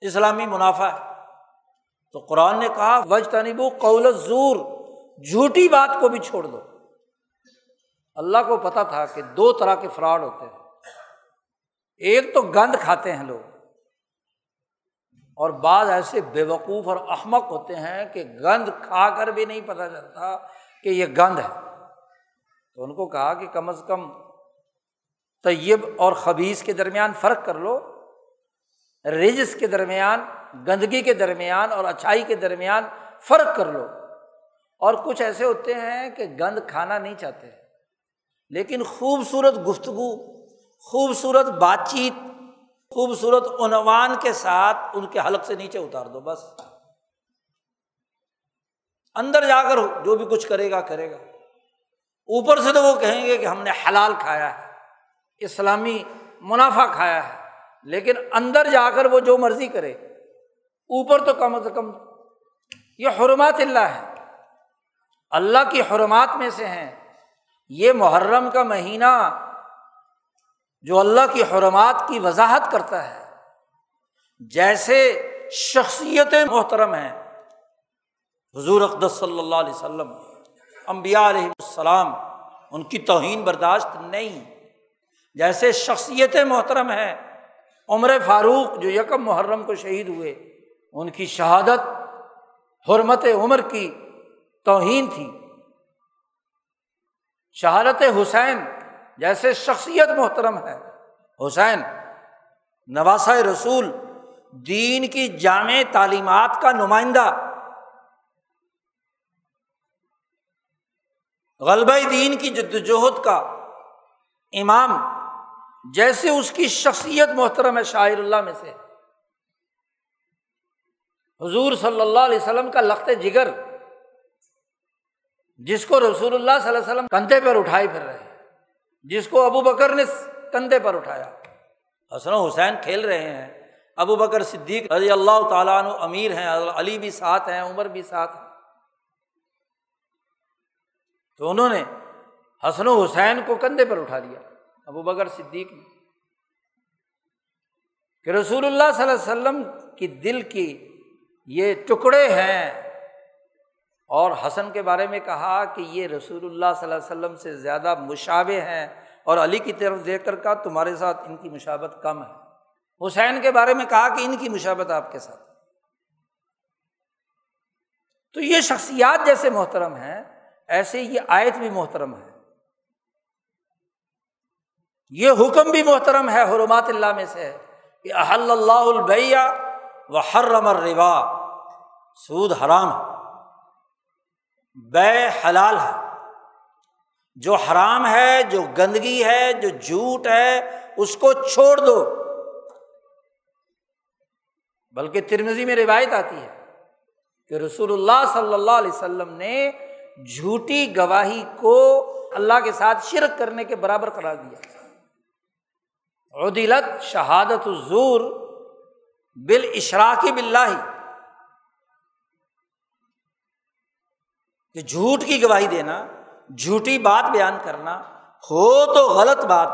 اسلامی منافع ہے۔ تو قرآن نے کہا وج تنبو قول زور جھوٹی بات کو بھی چھوڑ دو۔ اللہ کو پتا تھا کہ دو طرح کے فراڈ ہوتے ہیں۔ ایک تو گند کھاتے ہیں لوگ۔ اور بعض ایسے بے وقوف اور احمق ہوتے ہیں کہ گند کھا کر بھی نہیں پتہ چلتا کہ یہ گند ہے۔ تو ان کو کہا کہ کم از کم طیب اور خبیص کے درمیان فرق کر لو۔ رجس کے درمیان، گندگی کے درمیان اور اچھائی کے درمیان فرق کر لو۔ اور کچھ ایسے ہوتے ہیں کہ گند کھانا نہیں چاہتے، لیکن خوبصورت گفتگو، خوبصورت بات چیت خوبصورت عنوان کے ساتھ ان کے حلق سے نیچے اتار دو، بس۔ اندر جا کر جو بھی کچھ کرے گا کرے گا۔ اوپر سے تو وہ کہیں گے کہ ہم نے حلال کھایا ہے، اسلامی منافع کھایا ہے، لیکن اندر جا کر وہ جو مرضی کرے۔ اوپر تو کم از کم یہ حرمات اللہ ہے اللہ کی حرمات میں سے ہیں۔ یہ محرم کا مہینہ جو اللہ کی حرمات کی وضاحت کرتا ہے، جیسے شخصیت محترم ہیں۔ حضور اقدس صلی اللہ علیہ وسلم امبیا علیہ السلام، ان کی توہین برداشت نہیں۔ جیسے شخصیت محترم ہے عمر فاروق جو یکم محرم کو شہید ہوئے، ان کی شہادت حرمت عمر کی توہین تھی۔ شہادت حسین جیسے شخصیت محترم ہے۔ حسین نواسا رسول، دین کی جامع تعلیمات کا نمائندہ۔ غلبہ دین کی جدوجہد کا امام، جیسے اس کی شخصیت محترم ہے شاعر اللہ میں سے۔ حضور صلی اللہ علیہ وسلم کا لخت جگر، جس کو رسول اللہ صلی اللہ علیہ وسلم کندھے پر اٹھائے پھر رہے جس کو ابو بکر نے کندھے پر اٹھایا۔ حسن حسین کھیل رہے ہیں۔ ابو بکر صدیق رضی اللہ تعالیٰ عنہ امیر ہیں علی بھی ساتھ ہیں، عمر بھی ساتھ ہیں۔ تو انہوں نے حسن و حسین کو کندھے پر اٹھا لیا، ابو بکر صدیق نے۔ کہ رسول اللہ صلی اللہ علیہ وسلم کی دل کی یہ ٹکڑے ہیں اور حسن کے بارے میں کہا کہ یہ رسول اللہ صلی اللہ علیہ وسلم سے زیادہ مشابے ہیں اور علی کی طرف دیکھ کر کہا تمہارے ساتھ ان کی مشابت کم ہے۔ حسین کے بارے میں کہا کہ ان کی مشابت آپ کے ساتھ۔ تو یہ شخصیات جیسے محترم ہیں، ایسے یہ آیت بھی محترم ہے۔ یہ حکم بھی محترم ہے حرمات اللہ میں سے کہ احل اللہ البیا و حرم الروا سود حرام ہے۔ بے حلال ہے۔ جو حرام ہے، جو گندگی ہے، جو جھوٹ ہے، اس کو چھوڑ دو۔ بلکہ ترمزی میں روایت آتی ہے کہ رسول اللہ صلی اللہ علیہ وسلم نے جھوٹی گواہی کو اللہ کے ساتھ شرک کرنے کے برابر قرار دیا۔ عدلت شہادت الزور بال اشراقی بلّہ کہ جھوٹ کی گواہی دینا، جھوٹی بات بیان کرنا ہو تو غلط بات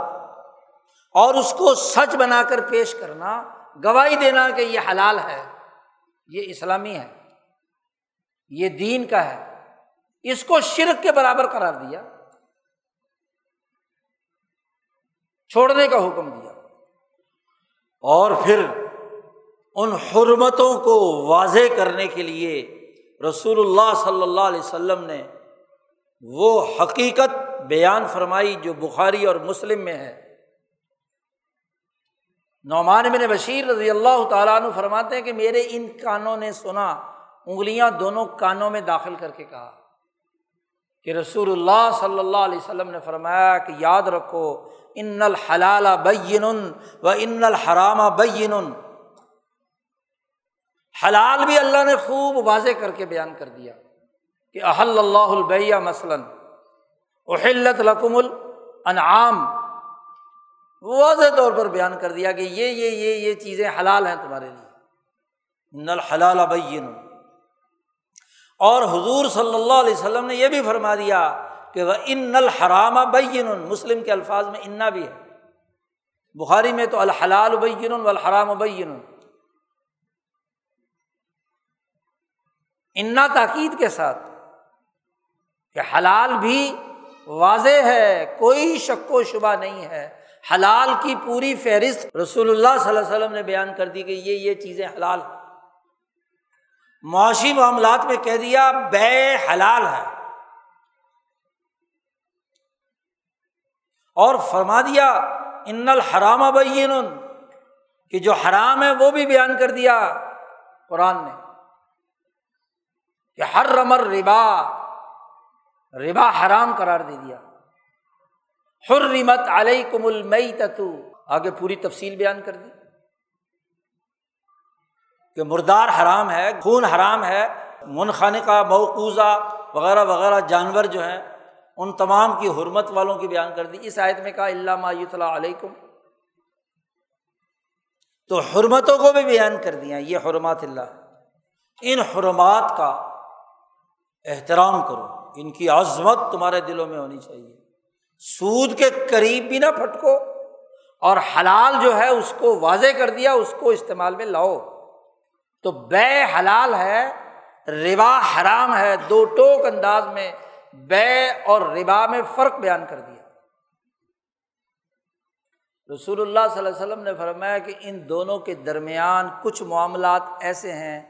اور اس کو سچ بنا کر پیش کرنا، گواہی دینا کہ یہ حلال ہے، یہ اسلامی ہے، یہ دین کا ہے، اس کو شرک کے برابر قرار دیا، چھوڑنے کا حکم دیا۔ اور پھر ان حرمتوں کو واضح کرنے کے لیے رسول اللہ صلی اللہ علیہ وسلم نے وہ حقیقت بیان فرمائی جو بخاری اور مسلم میں ہے۔ نعمان بن بشیر رضی اللہ تعالیٰ عنہ فرماتے ہیں کہ میرے ان کانوں نے سنا، انگلیاں دونوں کانوں میں داخل کر کے کہا۔ کہ رسول اللہ صلی اللہ علیہ وسلم نے فرمایا کہ یاد رکھو، ان الحلال بین و ان الحرام بین حلال بھی اللہ نے خوب واضح کر کے بیان کر دیا کہ احل اللہ البیہ مثلاً، احلت لقم الانعام۔ واضح طور پر بیان کر دیا کہ یہ یہ یہ یہ چیزیں حلال ہیں تمہارے لیے۔ نل حلال بین۔ اور حضور صلی اللہ علیہ وسلم نے یہ بھی فرما دیا کہ وہ ان نل حرام بین۔ مسلم کے الفاظ میں انا بھی ہے۔ بخاری میں تو الحلال بین الحرام بین۔ انا تاکید کے ساتھ کہ حلال بھی واضح ہے، کوئی شک و شبہ نہیں ہے۔ حلال کی پوری فہرست رسول اللہ صلی اللہ علیہ وسلم نے بیان کر دی کہ یہ یہ چیزیں حلال معاشی معاملات میں کہہ دیا، بے حلال ہے۔ اور فرما دیا، ان الحرام بین کہ جو حرام ہے وہ بھی بیان کر دیا قرآن نے۔ کہ ہر رمر ربا ربا حرام قرار دے دیا۔ حرمت علیہ کم المئی تتو آگے پوری تفصیل بیان کر دی۔ کہ مردار حرام ہے، خون حرام ہے منخانہ کا موقوزہ وغیرہ وغیرہ جانور جو ہیں، ان تمام کی حرمت والوں کی بیان کر دی۔ اس آیت میں کہا اللہ مایوت علیکم تو حرمتوں کو بھی بیان کر دیا، یہ حرمات اللہ۔ ان حرمات کا احترام کرو، ان کی عظمت تمہارے دلوں میں ہونی چاہیے۔ سود کے قریب بھی نہ پھٹکو، اور حلال جو ہے اس کو واضح کر دیا، اس کو استعمال میں لاؤ۔ تو بے حلال ہے، ربا حرام ہے، دو ٹوک انداز میں بے اور ربا میں فرق بیان کر دیا۔ رسول اللہ صلی اللہ علیہ وسلم نے فرمایا کہ ان دونوں کے درمیان کچھ معاملات ایسے ہیں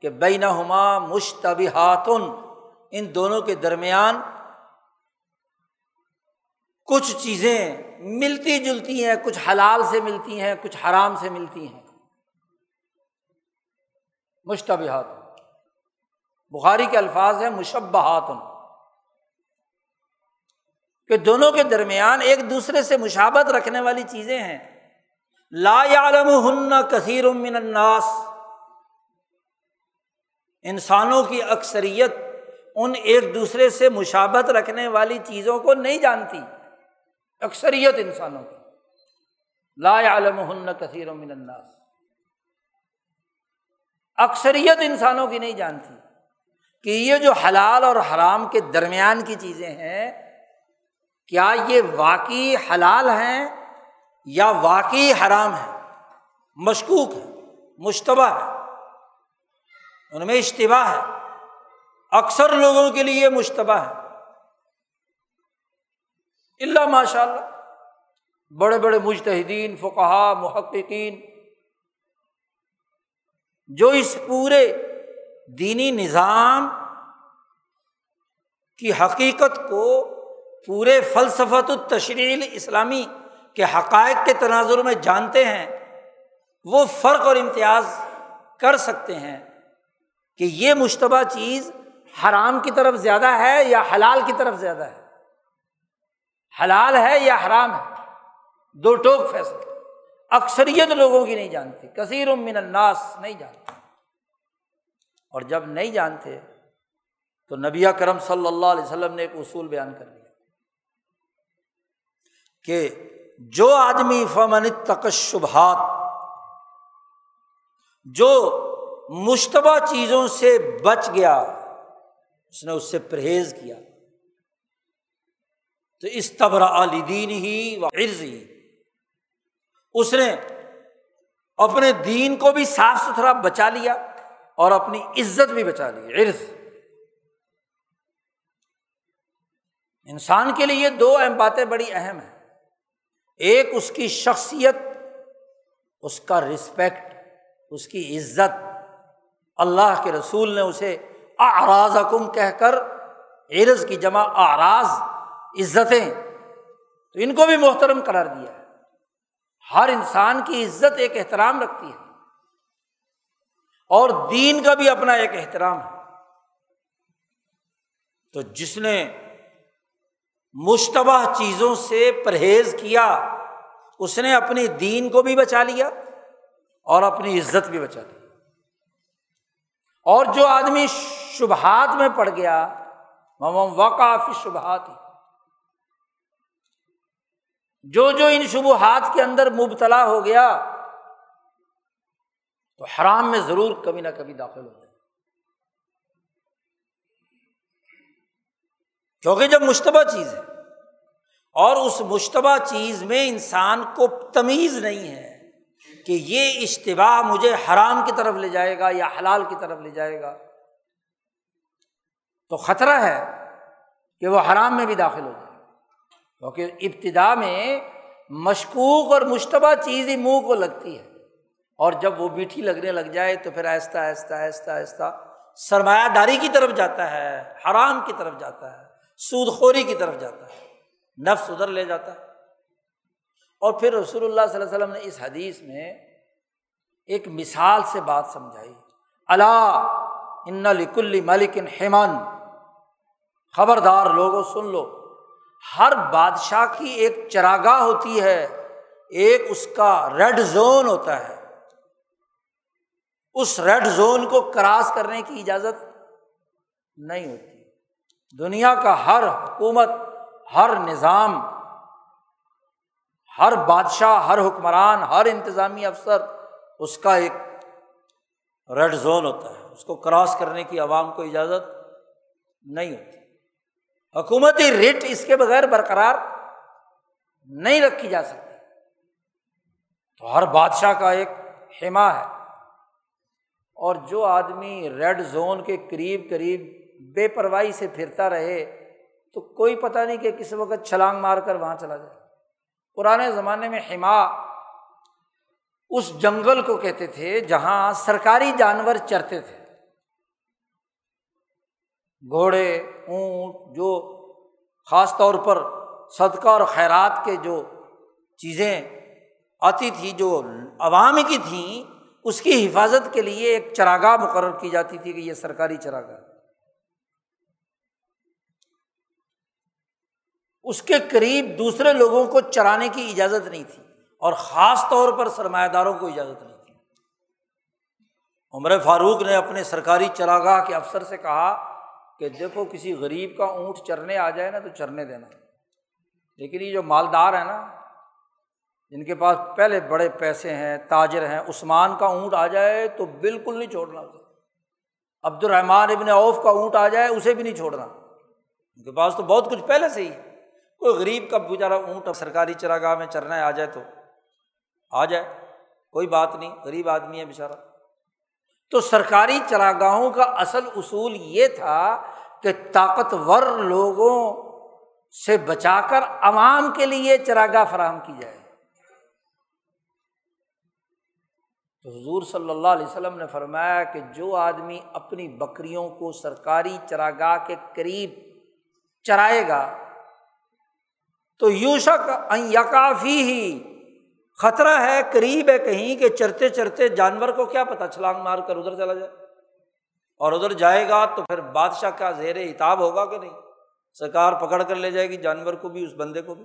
کہ بینہما مشتبہاتن۔ ان دونوں کے درمیان کچھ چیزیں ملتی جلتی ہیں، کچھ حلال سے ملتی ہیں، کچھ حرام سے ملتی ہیں۔ مشتبہات۔ بخاری کے الفاظ ہیں مشبہات۔ کہ دونوں کے درمیان ایک دوسرے سے مشابت رکھنے والی چیزیں ہیں۔ لا عالم ہن کثیر من الناس۔ انسانوں کی اکثریت ان ایک دوسرے سے مشابت رکھنے والی چیزوں کو نہیں جانتی۔ اکثریت انسانوں کی۔ لا عالم ہن کثیر من الناس۔ اکثریت انسانوں کی نہیں جانتی کہ یہ جو حلال اور حرام کے درمیان کی چیزیں ہیں، کیا یہ واقعی حلال ہیں یا واقعی حرام ہے مشکوک ہے مشتبہ ہے ان میں اشتباہ ہے۔ اکثر لوگوں کے لیے مشتبہ ہے۔ اللہ ماشاء اللہ بڑے بڑے مجتہدین فقہ محققین، جو اس پورے دینی نظام کی حقیقت کو پورے فلسفت التشریل اسلامی کے حقائق کے تناظر میں جانتے ہیں، وہ فرق اور امتیاز کر سکتے ہیں کہ یہ مشتبہ چیز حرام کی طرف زیادہ ہے یا حلال کی طرف زیادہ ہے؟ حلال ہے یا حرام ہے؟ دو ٹوک فیصلہ اکثریت لوگوں کی نہیں جانتی کثیر من الناس نہیں جانتے۔ اور جب نہیں جانتے، تو نبی کرم صلی اللہ علیہ وسلم نے ایک اصول بیان کر لیا۔ کہ جو آدمی فمن تقشبہات جو مشتبہ چیزوں سے بچ گیا اس نے اس سے پرہیز کیا۔ تو اس طبر علی دین ہی و عرض ہی اس نے اپنے دین کو بھی صاف ستھرا بچا لیا اور اپنی عزت بھی بچا لی۔ عرض۔ انسان کے لیے دو اہم باتیں بڑی اہم ہیں۔ ایک، اس کی شخصیت، اس کا رسپیکٹ اس کی عزت۔ اللہ کے رسول نے اسے آراز حکم کہہ کر عرض کی جمع آراز عزتیں۔ تو ان کو بھی محترم قرار دیا ہے۔ ہر انسان کی عزت ایک احترام رکھتی ہے۔ اور دین کا بھی اپنا ایک احترام ہے۔ تو جس نے مشتبہ چیزوں سے پرہیز کیا، اس نے اپنی دین کو بھی بچا لیا اور اپنی عزت بھی بچا لی اور جو آدمی شبہات میں پڑ گیا وقافی شبہات۔ ہی جو جو ان شبہات کے اندر مبتلا ہو گیا، تو حرام میں ضرور کبھی نہ کبھی داخل ہو جائے۔ کیونکہ جب مشتبہ چیز ہے، اور اس مشتبہ چیز میں انسان کو تمیز نہیں ہے کہ یہ اشتباہ مجھے حرام کی طرف لے جائے گا یا حلال کی طرف لے جائے گا تو خطرہ ہے کہ وہ حرام میں بھی داخل ہو جائے۔ کیونکہ ابتدا میں مشکوک اور مشتبہ چیز ہی منہ کو لگتی ہے۔ اور جب وہ میٹھی لگنے لگ جائے تو پھر آہستہ آہستہ آہستہ آہستہ سرمایہ داری کی طرف جاتا ہے، حرام کی طرف جاتا ہے، سود خوری کی طرف جاتا ہے، نفس ادھر لے جاتا ہے۔ اور پھر رسول اللہ صلی اللہ علیہ وسلم نے اس حدیث میں ایک مثال سے بات سمجھائی۔ اللہ ان لکل ملک حیمان خبردار، لوگوں سن لو۔ ہر بادشاہ کی ایک چراگاہ ہوتی ہے، ایک اس کا ریڈ زون ہوتا ہے۔ اس ریڈ زون کو کراس کرنے کی اجازت نہیں ہوتی۔ دنیا کا ہر حکومت، ہر نظام، ہر بادشاہ، ہر حکمران، ہر انتظامی افسر اس کا ایک ریڈ زون ہوتا ہے۔ اس کو کراس کرنے کی عوام کو اجازت نہیں ہوتی۔ حکومتی ریٹ اس کے بغیر برقرار نہیں رکھی جا سکتی۔ تو ہر بادشاہ کا ایک حما ہے۔ اور جو آدمی ریڈ زون کے قریب قریب بے پرواہی سے پھرتا رہے، تو کوئی پتہ نہیں کہ کس وقت چھلانگ مار کر وہاں چلا جائے۔ پرانے زمانے میں حما اس جنگل کو کہتے تھے جہاں سرکاری جانور چرتے تھے۔ گھوڑے اونٹ جو خاص طور پر صدقہ اور خیرات کے جو چیزیں آتی تھیں جو عوام کی تھیں، اس کی حفاظت کے لیے ایک چراگاہ مقرر کی جاتی تھی کہ یہ سرکاری چراگاہ اس کے قریب دوسرے لوگوں کو چرانے کی اجازت نہیں تھی اور خاص طور پر سرمایہ داروں کو اجازت نہیں تھی۔ عمر فاروق نے اپنے سرکاری چراگاہ کے افسر سے کہا کہ دیکھو کسی غریب کا اونٹ چرنے آ جائے نا تو چرنے دینا۔ لیکن یہ جو مالدار ہے نا، جن کے پاس پہلے بڑے پیسے ہیں، تاجر ہیں، عثمان کا اونٹ آ جائے تو بالکل نہیں چھوڑنا اسے۔ عبد الرحمان ابن اوف کا اونٹ آ جائے، اسے بھی نہیں چھوڑنا۔ ان کے پاس تو بہت کچھ پہلے سے ہی کوئی غریب کا بیچارا اونٹ اب سرکاری چراگاہ میں چرنا آ جائے تو آ جائے۔ کوئی بات نہیں، غریب آدمی ہے بےچارا تو سرکاری چراگاہوں کا اصل اصول یہ تھا کہ طاقتور لوگوں سے بچا کر عوام کے لیے چراگاہ فراہم کی جائے۔ تو حضور صلی اللہ علیہ وسلم نے فرمایا کہ جو آدمی اپنی بکریوں کو سرکاری چراگاہ کے قریب چرائے گا، تو یوشک یکافی ہی خطرہ ہے قریب ہے کہیں کہ چرتے چرتے جانور کو کیا پتا چھلانگ مار کر ادھر چلا جائے۔ اور ادھر جائے گا تو پھر بادشاہ کا زیر اتاب ہوگا کہ نہیں؟ سرکار پکڑ کر لے جائے گی جانور کو بھی، اس بندے کو بھی۔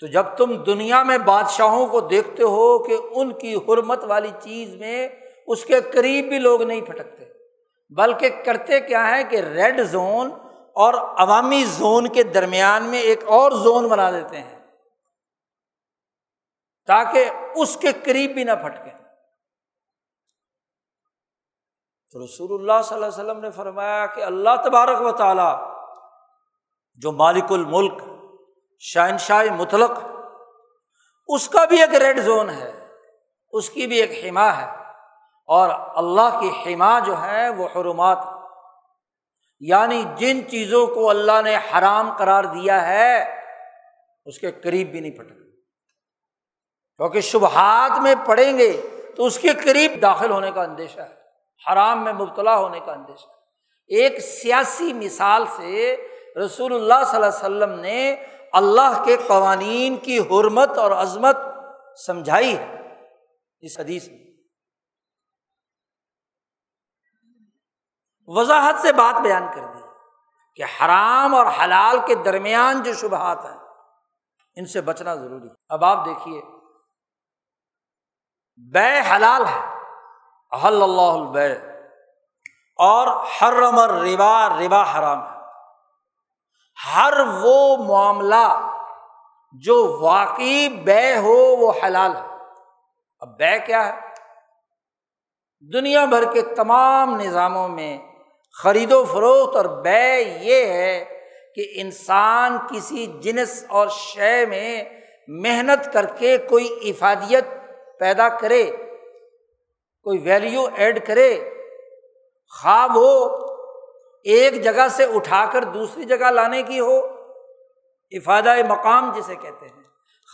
تو جب تم دنیا میں بادشاہوں کو دیکھتے ہو کہ ان کی حرمت والی چیز میں اس کے قریب بھی لوگ نہیں پھٹکتے، بلکہ کرتے کیا ہے کہ ریڈ زون اور عوامی زون کے درمیان میں ایک اور زون بنا دیتے ہیں، تاکہ اس کے قریب بھی نہ پھٹکے تو رسول اللہ صلی اللہ علیہ وسلم نے فرمایا کہ اللہ تبارک و تعالی جو مالک الملک، شہنشاہ مطلق، اس کا بھی ایک ریڈ زون ہے، اس کی بھی ایک حما ہے، اور اللہ کی حما جو ہے وہ حرمات یعنی جن چیزوں کو اللہ نے حرام قرار دیا ہے، اس کے قریب بھی نہیں پٹک کیونکہ شبہات میں پڑیں گے تو اس کے قریب داخل ہونے کا اندیشہ ہے۔ حرام میں مبتلا ہونے کا اندیشہ ایک سیاسی مثال سے رسول اللہ صلی اللہ علیہ وسلم نے اللہ کے قوانین کی حرمت اور عظمت سمجھائی ہے۔ اس حدیث میں۔ وضاحت سے بات بیان کر دی کہ حرام اور حلال کے درمیان جو شبہات ہیں، ان سے بچنا ضروری اب آپ دیکھیے، بے حلال ہے۔ احل اللہ البے اور حرم ربا ربا حرام ہے۔ ہر وہ معاملہ جو واقعی بے ہو، وہ حلال ہے۔ اب بے کیا ہے؟ دنیا بھر کے تمام نظاموں میں خرید و فروخت اور بے یہ ہے کہ انسان کسی جنس اور شے میں محنت کر کے کوئی افادیت پیدا کرے۔ کوئی ویلیو ایڈ کرے، خواب ہو، ایک جگہ سے اٹھا کر دوسری جگہ لانے کی ہو، افادہ مقام جسے کہتے ہیں۔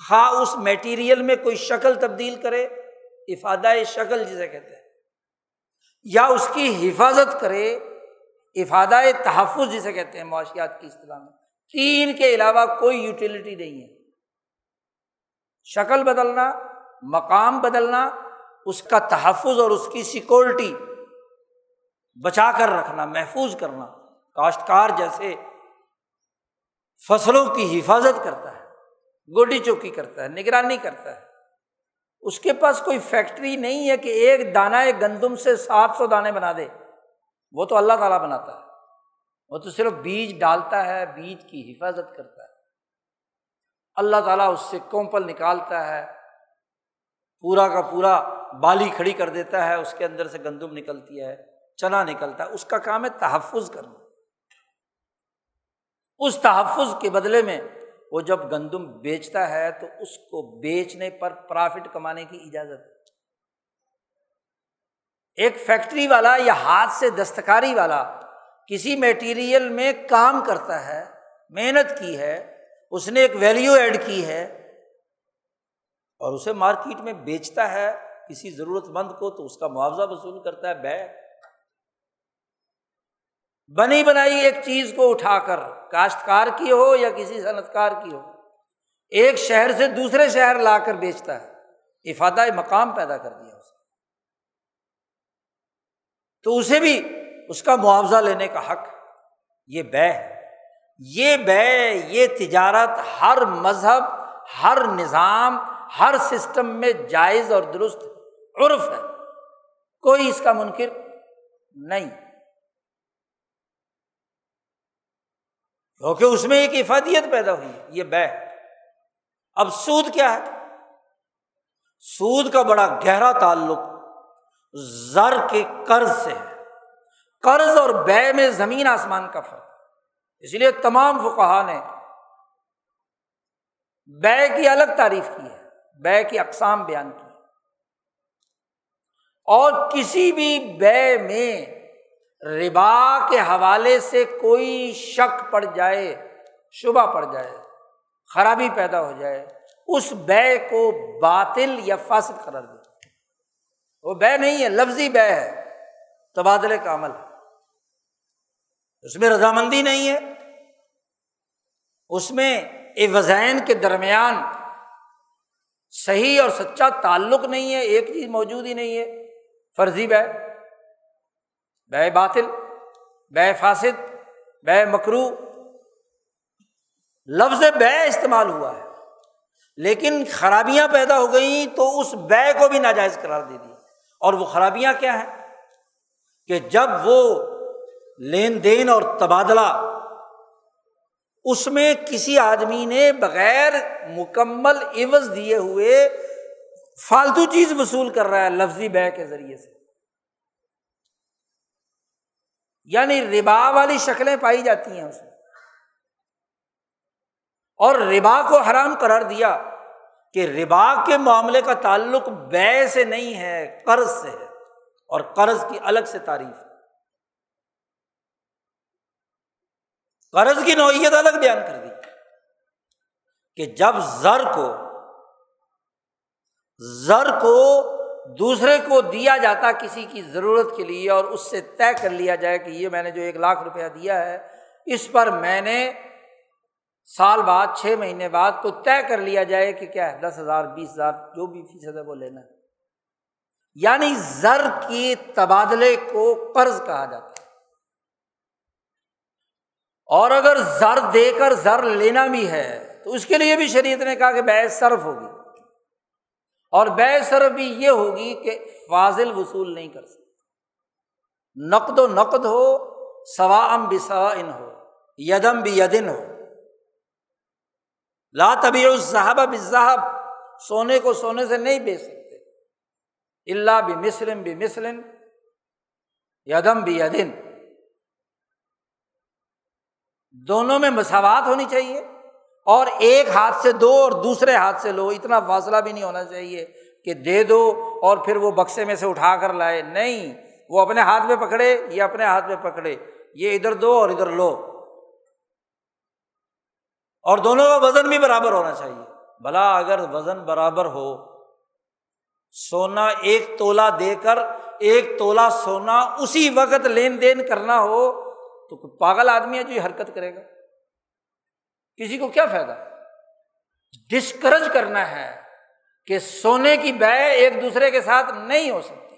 خواہ اس میٹیریل میں کوئی شکل تبدیل کرے، افادہ شکل جسے کہتے ہیں۔ یا اس کی حفاظت کرے، افادہ تحفظ جسے کہتے ہیں معاشیات کی اصطلاح میں۔ تین کے علاوہ کوئی یوٹیلیٹی نہیں ہے۔ شکل بدلنا، مقام بدلنا اس کا تحفظ اور اس کی سیکورٹی بچا کر رکھنا، محفوظ کرنا۔ کاشتکار جیسے فصلوں کی حفاظت کرتا ہے، گوڈی چوکی کرتا ہے، نگرانی کرتا ہے۔ اس کے پاس کوئی فیکٹری نہیں ہے کہ ایک دانہ گندم سے سات سو دانے بنا دے۔ وہ تو اللہ تعالیٰ بناتا ہے۔ وہ تو صرف بیج ڈالتا ہے، بیج کی حفاظت کرتا ہے۔ اللہ تعالیٰ اس سے کومپل نکالتا ہے۔ پورا کا پورا بالی کھڑی کر دیتا ہے، اس کے اندر سے گندم نکلتی ہے، چنا نکلتا ہے، اس کا کام ہے تحفظ کرنا۔ اس تحفظ کے بدلے میں وہ جب گندم بیچتا ہے تو اس کو بیچنے پر پرافٹ کمانے کی اجازت ایک فیکٹری والا یا ہاتھ سے دستکاری والا کسی میٹیریل میں کام کرتا ہے، محنت کی ہے، اس نے ایک ویلیو ایڈ کی ہے اور اسے مارکیٹ میں بیچتا ہے کسی ضرورت مند کو تو اس کا معاوضہ وصول کرتا ہے، بے بنی بنائی ایک چیز کو اٹھا کر، کاشتکار کی ہو یا کسی صنعت کار کی ہو، ایک شہر سے دوسرے شہر لا کر بیچتا ہے، افادہ مقام پیدا کر دیا اسے تو اسے بھی اس کا معاوضہ لینے کا حق، یہ بے ہے۔ یہ بے، یہ تجارت ہر مذہب، ہر نظام، ہر سسٹم میں جائز اور درست عرف ہے۔ کوئی اس کا منکر نہیں۔ کیونکہ اس میں ایک افادیت پیدا ہوئی ہے، یہ بے۔ اب سود کیا ہے؟ سود کا بڑا گہرا تعلق زر کے قرض سے ہے۔ قرض اور بے میں زمین آسمان کا فرق۔ اس لیے تمام فقہ نے بے کی الگ تعریف کی ہے۔ بے کی اقسام بیان کی اور کسی بھی بے میں ربا کے حوالے سے کوئی شک پڑ جائے، شبہ پڑ جائے، خرابی پیدا ہو جائے، اس بے کو باطل یا فاسد قرار دے۔ وہ بے نہیں ہے، لفظی بے ہے تبادلے کا عمل ہے۔ اس میں رضامندی نہیں ہے۔ اس میں وزین کے درمیان صحیح اور سچا تعلق نہیں ہے، ایک چیز موجود ہی نہیں ہے۔ فرضی بے بے باطل، بے فاسد، بے مکرو۔ لفظ بے استعمال ہوا ہے، لیکن خرابیاں پیدا ہو گئیں تو اس بے کو بھی ناجائز قرار دے دی۔ اور وہ خرابیاں کیا ہیں؟ کہ جب وہ لین دین اور تبادلہ اس میں کسی آدمی نے بغیر مکمل عوض دیے ہوئے فالتو چیز وصول کر رہا ہے لفظی بے کے ذریعے سے۔ یعنی ربا والی شکلیں پائی جاتی ہیں اس میں۔ اور ربا کو حرام قرار دیا کہ ربا کے معاملے کا تعلق بے سے نہیں ہے، قرض سے ہے۔ اور قرض کی الگ سے تعریف۔ ہے قرض کی نوعیت الگ بیان کر دی کہ جب زر کو زر کو دوسرے کو دیا جاتا کسی کی ضرورت کے لیے اور اس سے طے کر لیا جائے کہ یہ میں نے جو ایک لاکھ روپیہ دیا ہے، اس پر میں نے سال بعد، چھ مہینے بعد کو طے کر لیا جائے کہ کیا ہے، دس ہزار، بیس ہزار، جو بھی فیصد ہے وہ لینا ہے۔ یعنی زر کی تبادلے کو قرض کہا جاتا ہے۔ اور اگر زر دے کر زر لینا بھی ہے تو اس کے لیے بھی شریعت نے کہا کہ بے صرف ہوگی۔ اور بے صرف بھی یہ ہوگی کہ فاضل وصول نہیں کر سکتے نقد و نقد ہو سوا ام بسا ان ہو، یدم بھی یدن ہو۔ لا طبی الصحب بصحب سونے کو سونے سے نہیں بیچ سکتے۔ اللہ بھی مسلم بھی مسلم یدم بھی یدن دونوں میں مساوات ہونی چاہیے۔ اور ایک ہاتھ سے دو اور دوسرے ہاتھ سے لو، اتنا فاصلہ بھی نہیں ہونا چاہیے کہ دے دو اور پھر وہ بکسے میں سے اٹھا کر لائے۔ نہیں، وہ اپنے ہاتھ میں پکڑے یا اپنے ہاتھ میں پکڑے۔ یہ ادھر دو اور ادھر لو۔ اور دونوں کا وزن بھی برابر ہونا چاہیے۔ بھلا اگر وزن برابر ہو، سونا ایک تولا دے کر، ایک تولا سونا اسی وقت لین دین کرنا ہو، تو پاگل آدمی ہے جو یہ حرکت کرے گا۔ کسی کو کیا فائدہ؟ ڈسکرج کرنا ہے کہ سونے کی بے ایک دوسرے کے ساتھ نہیں ہو سکتی۔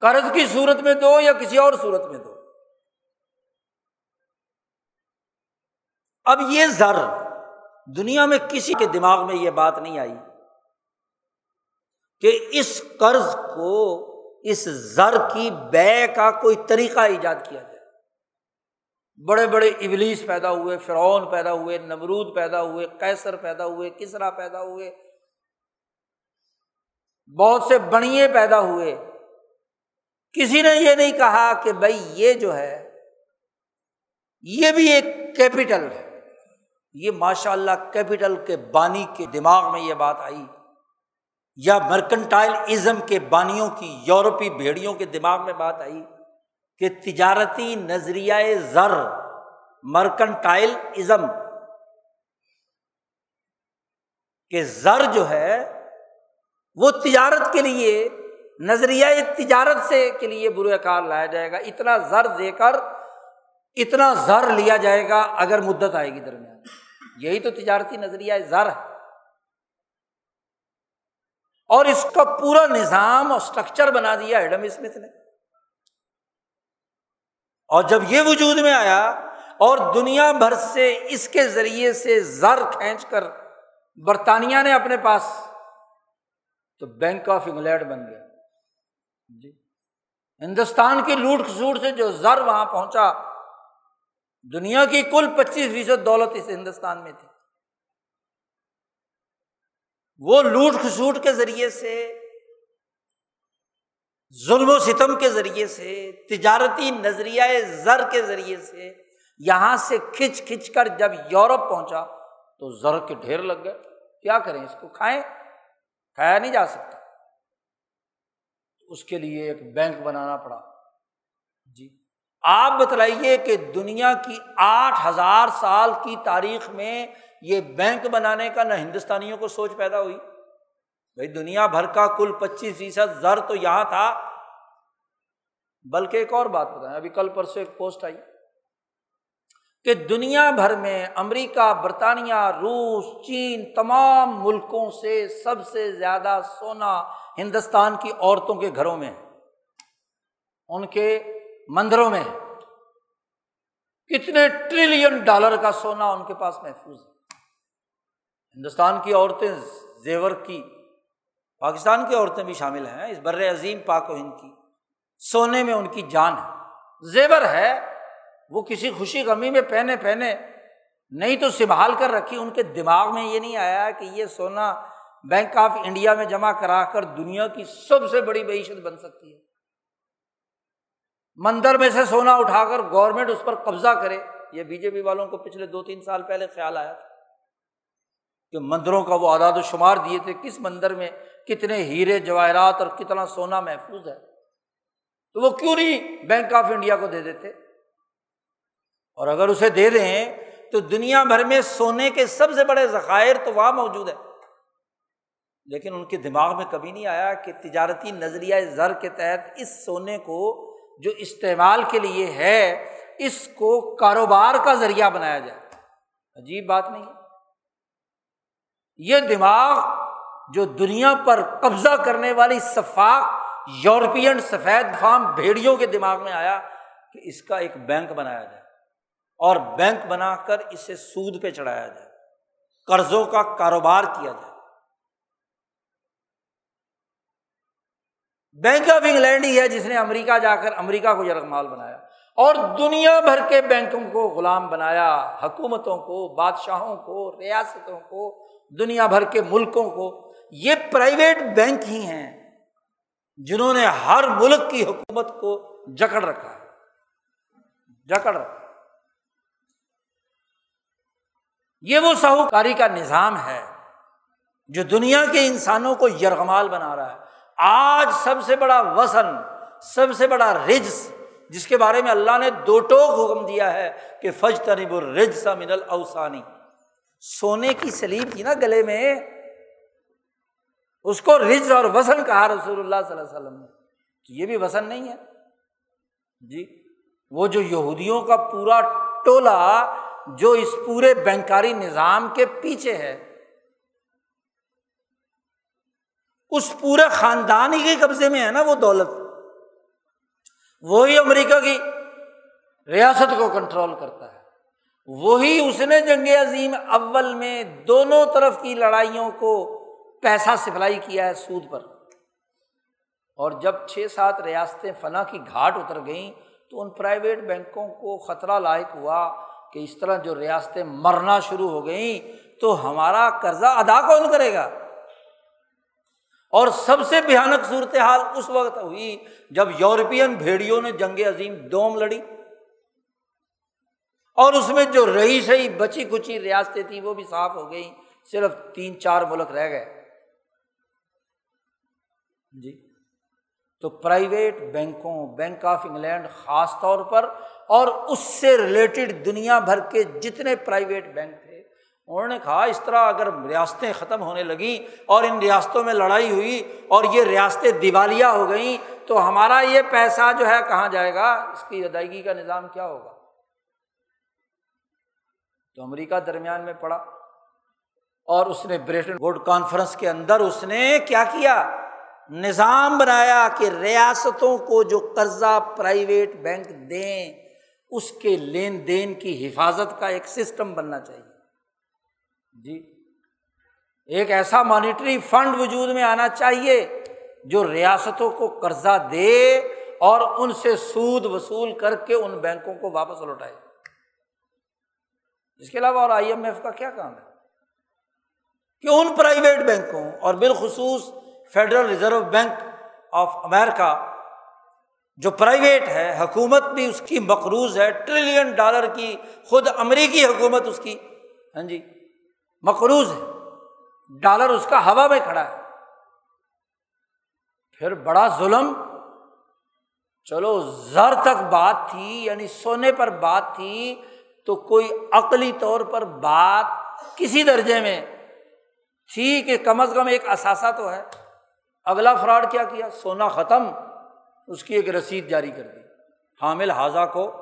قرض کی صورت میں دو یا کسی اور صورت میں دو۔ اب یہ زر دنیا میں کسی کے دماغ میں یہ بات نہیں آئی کہ اس قرض کو، اس زر کی بے کا کوئی طریقہ ایجاد کیا جائے۔ بڑے بڑے ابلیس پیدا ہوئے، فرعون پیدا ہوئے، نمرود پیدا ہوئے کیسر پیدا ہوئے، کسرا پیدا ہوئے، بہت سے بڑیے پیدا ہوئے۔ کسی نے یہ نہیں کہا کہ بھائی یہ جو ہے، یہ بھی ایک کیپٹل ہے۔ یہ ماشاء اللہ کیپٹل کے بانی کے دماغ میں یہ بات آئی۔ یا مرکنٹائل ازم کے بانیوں کی، یورپی بھیڑیوں کے دماغ میں بات آئی۔ کہ تجارتی نظریہ زر مرکنٹائل ازم کہ زر جو ہے، وہ تجارت کے لیے، نظریہ تجارت سے کے لیے برے کار لایا جائے گا۔ اتنا زر دے کر، اتنا زر لیا جائے گا اگر مدت آئے گی درمیان۔ یہی تو تجارتی نظریہ زر ہے۔ اور اس کا پورا نظام اور اسٹرکچر بنا دیا ایڈم اسمتھ نے۔ اور جب یہ وجود میں آیا اور دنیا بھر سے اس کے ذریعے سے زر کھینچ کر برطانیہ نے اپنے پاس، تو بینک آف انگلینڈ بن گیا۔ جی۔ ہندوستان کی لوٹ کھسوٹ سے جو زر وہاں پہنچا، دنیا کی کل پچیس فیصد دولت اس ہندوستان میں تھی۔ وہ لوٹ کھسوٹ کے ذریعے سے ظلم و ستم کے ذریعے سے، تجارتی نظریہ زر کے ذریعے سے، یہاں سے کھچ کھچ کر جب یورپ پہنچا تو زر کے ڈھیر لگ گئے۔ کیا کریں؟ اس کو کھائیں؟ کھایا نہیں جا سکتا۔ اس کے لیے ایک بینک بنانا پڑا۔ جی۔ آپ بتلائیے کہ دنیا کی آٹھ ہزار سال کی تاریخ میں یہ بینک بنانے کا نہ ہندوستانیوں کو سوچ پیدا ہوئی۔ بھائی دنیا بھر کا کل پچیس فیصد زر تو یہاں تھا، بلکہ ایک اور بات بتائیں، ابھی کل پرسوں ایک پوسٹ آئی کہ دنیا بھر میں امریکہ، برطانیہ، روس، چین تمام ملکوں سے سب سے زیادہ سونا ہندوستان کی عورتوں کے گھروں میں ان کے مندروں میں کتنے ٹریلین ڈالر کا سونا ان کے پاس محفوظ ہے۔ ہندوستان کی عورتیں زیور کی پاکستان کی عورتیں بھی شامل ہیں، اس بر عظیم پاک و ہند کی۔ سونے میں ان کی جان ہے۔ زیور ہے، وہ کسی خوشی غمی میں پہنے پہنے نہیں تو سنبھال کر رکھی۔ ان کے دماغ میں یہ نہیں آیا کہ یہ سونا بینک آف انڈیا میں جمع کرا کر دنیا کی سب سے بڑی معیشت بن سکتی ہے۔ مندر میں سے سونا اٹھا کر گورنمنٹ اس پر قبضہ کرے۔ یہ بی جے پی والوں کو پچھلے دو تین سال پہلے خیال آیا تھا کہ مندروں کا وہ اعداد و شمار دیے تھے۔ کس مندر میں کتنے ہیرے جواہرات اور کتنا سونا محفوظ ہے۔ تو وہ کیوں نہیں بینک آف انڈیا کو دے دیتے؟ اور اگر اسے دے دیں تو دنیا بھر میں سونے کے سب سے بڑے ذخائر تو وہاں موجود ہے لیکن ان کے دماغ میں کبھی نہیں آیا کہ تجارتی نظریہ زر کے تحت اس سونے کو جو استعمال کے لیے ہے، اس کو کاروبار کا ذریعہ بنایا جائے۔ عجیب بات نہیں یہ دماغ جو دنیا پر قبضہ کرنے والی شفاق یورپین سفید فام بھیڑیوں کے دماغ میں آیا کہ اس کا ایک بینک بنایا جائے اور بینک بنا کر اسے سود پہ چڑھایا جائے، قرضوں کا کاروبار کیا جائے۔ بینک آف انگلینڈ ہی ہے جس نے امریکہ جا کر امریکہ کو یرغمال بنایا اور دنیا بھر کے بینکوں کو غلام بنایا، حکومتوں کو، بادشاہوں کو، ریاستوں کو، دنیا بھر کے ملکوں کو۔ یہ پرائیویٹ بینک ہی ہیں جنہوں نے ہر ملک کی حکومت کو جکڑ رکھا ہے۔ جکڑ رکھا یہ وہ ساہوکاری کا نظام ہے جو دنیا کے انسانوں کو یرغمال بنا رہا ہے۔ آج سب سے بڑا وسن سب سے بڑا رجس، جس کے بارے میں اللہ نے دو ٹوک حکم دیا ہے کہ فج تنب الرج سا من الاوسانی سونے کی سلیب تھی نا گلے میں۔ اس کو رج اور وسن کہا رسول اللہ صلی اللہ علیہ وسلم نے۔ تو یہ بھی وسن نہیں ہے۔ جی وہ جو یہودیوں کا پورا ٹولہ جو اس پورے بینکاری نظام کے پیچھے ہے، اس پورے خاندان ہی کے قبضے میں ہے نا وہ دولت۔ وہی امریکہ کی ریاست کو کنٹرول کرتا ہے۔ وہی اس نے جنگ عظیم اول میں دونوں طرف کی لڑائیوں کو پیسہ سپلائی کیا ہے سود پر۔ اور جب چھ سات ریاستیں فنا کی گھاٹ اتر گئیں تو ان پرائیویٹ بینکوں کو خطرہ لاحق ہوا کہ اس طرح جو ریاستیں مرنا شروع ہو گئیں تو ہمارا قرضہ ادا کون کرے گا؟ اور سب سے بھیانک صورت حال اس وقت ہوئی جب یورپین بھیڑیوں نے جنگ عظیم دوم لڑی۔ اور اس میں جو رہی سہی بچی کچی ریاستیں تھیں وہ بھی صاف ہو گئی صرف تین چار ملک رہ گئے۔ جی۔ تو پرائیویٹ بینکوں، بینک آف انگلینڈ خاص طور پر اور اس سے ریلیٹڈ دنیا بھر کے جتنے پرائیویٹ بینک تھے، انہوں نے کہا اس طرح اگر ریاستیں ختم ہونے لگیں اور ان ریاستوں میں لڑائی ہوئی اور یہ ریاستیں دیوالیہ ہو گئیں، تو ہمارا یہ پیسہ جو ہے کہاں جائے گا؟ اس کی ادائیگی کا نظام کیا ہوگا؟ تو امریکہ درمیان میں پڑا اور اس نے بریٹن ووڈ کانفرنس کے اندر اس نے کیا کیا؟ نظام بنایا کہ ریاستوں کو جو قرضہ پرائیویٹ بینک دیں، اس کے لین دین کی حفاظت کا ایک سسٹم بننا چاہیے۔ جی ایک ایسا مانیٹری فنڈ وجود میں آنا چاہیے جو ریاستوں کو قرضہ دے اور ان سے سود وصول کر کے ان بینکوں کو واپس لوٹائے۔ اس کے علاوہ اور آئی ایم ایف کا کیا کام ہے؟ کہ ان پرائیویٹ بینکوں اور بالخصوص federal reserve bank of America جو پرائیویٹ ہے، حکومت بھی اس کی مقروض ہے ٹریلین ڈالر کی، خود امریکی حکومت اس کی ہاں جی مقروض ہے۔ ڈالر اس کا ہوا میں کھڑا ہے۔ پھر بڑا ظلم۔ چلو، زر تک بات تھی یعنی سونے پر بات تھی، تو کوئی عقلی طور پر بات کسی درجے میں تھی کہ کم از کم ایک اثاثہ تو ہے۔ اگلا فراڈ کیا کیا؟ سونا ختم، اس کی ایک رسید جاری کر دی۔ حامل حاضہ کو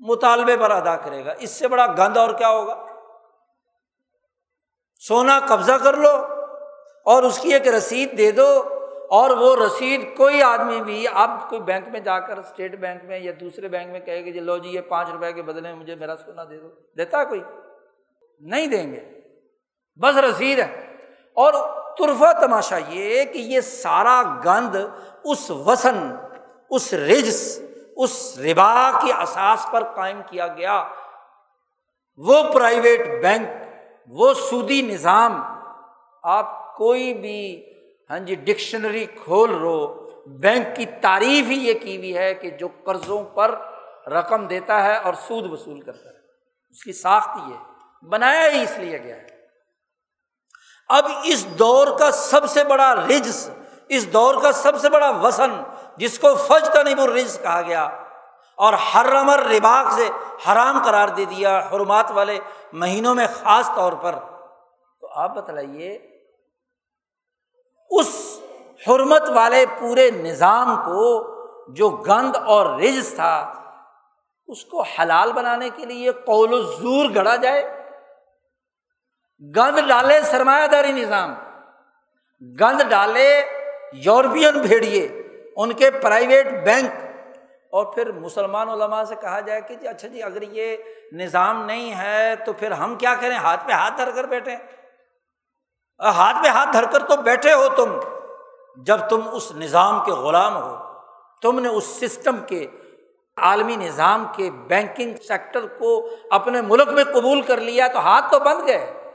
مطالبے پر ادا کرے گا۔ اس سے بڑا گند اور کیا ہوگا؟ سونا قبضہ کر لو اور اس کی ایک رسید دے دو اور وہ رسید کوئی آدمی بھی آپ کوئی بینک میں جا کر، اسٹیٹ بینک میں یا دوسرے بینک میں کہے گی جی لو جی یہ پانچ روپئے کے بدلے میں مجھے میرا سونا دے دو۔ دیتا ہے کوئی؟ نہیں دیں گے۔ بس رسید ہے۔ اور ترفا تماشا یہ کہ یہ سارا گند اس وسن اس رجس، اس ربا کی اساس پر قائم کیا گیا۔ وہ پرائیویٹ بینک، وہ سودی نظام، آپ کوئی بھی ہاں جی ڈکشنری کھول رہو بینک کی تعریف ہی یہ کی ہوئی ہے کہ جو قرضوں پر رقم دیتا ہے اور سود وصول کرتا ہے۔ اس کی ساخت یہ بنایا ہی اس لیے گیا ہے۔ اب اس دور کا سب سے بڑا رجس، اس دور کا سب سے بڑا وسن جس کو فج تنب الرز کہا گیا، اور ہر رمر رباق سے حرام قرار دے دیا حرمات والے مہینوں میں خاص طور پر۔ تو آپ بتلائیے، اس حرمت والے پورے نظام کو جو گند اور رز تھا، اس کو حلال بنانے کے لیے قول و زور گڑا جائے۔ گند ڈالے سرمایہ داری نظام۔ گند ڈالے یورپین بھیڑیے، ان کے پرائیویٹ بینک۔ اور پھر مسلمان علماء سے کہا جائے کہ جی اچھا جی اگر یہ نظام نہیں ہے تو پھر ہم کیا کریں؟ ہاتھ پہ ہاتھ دھر کر بیٹھے ہاتھ پہ ہاتھ دھر کر تو بیٹھے ہو تم۔ جب تم اس نظام کے غلام ہو، تم نے اس سسٹم کے عالمی نظام کے بینکنگ سیکٹر کو اپنے ملک میں قبول کر لیا تو ہاتھ تو بند گئے۔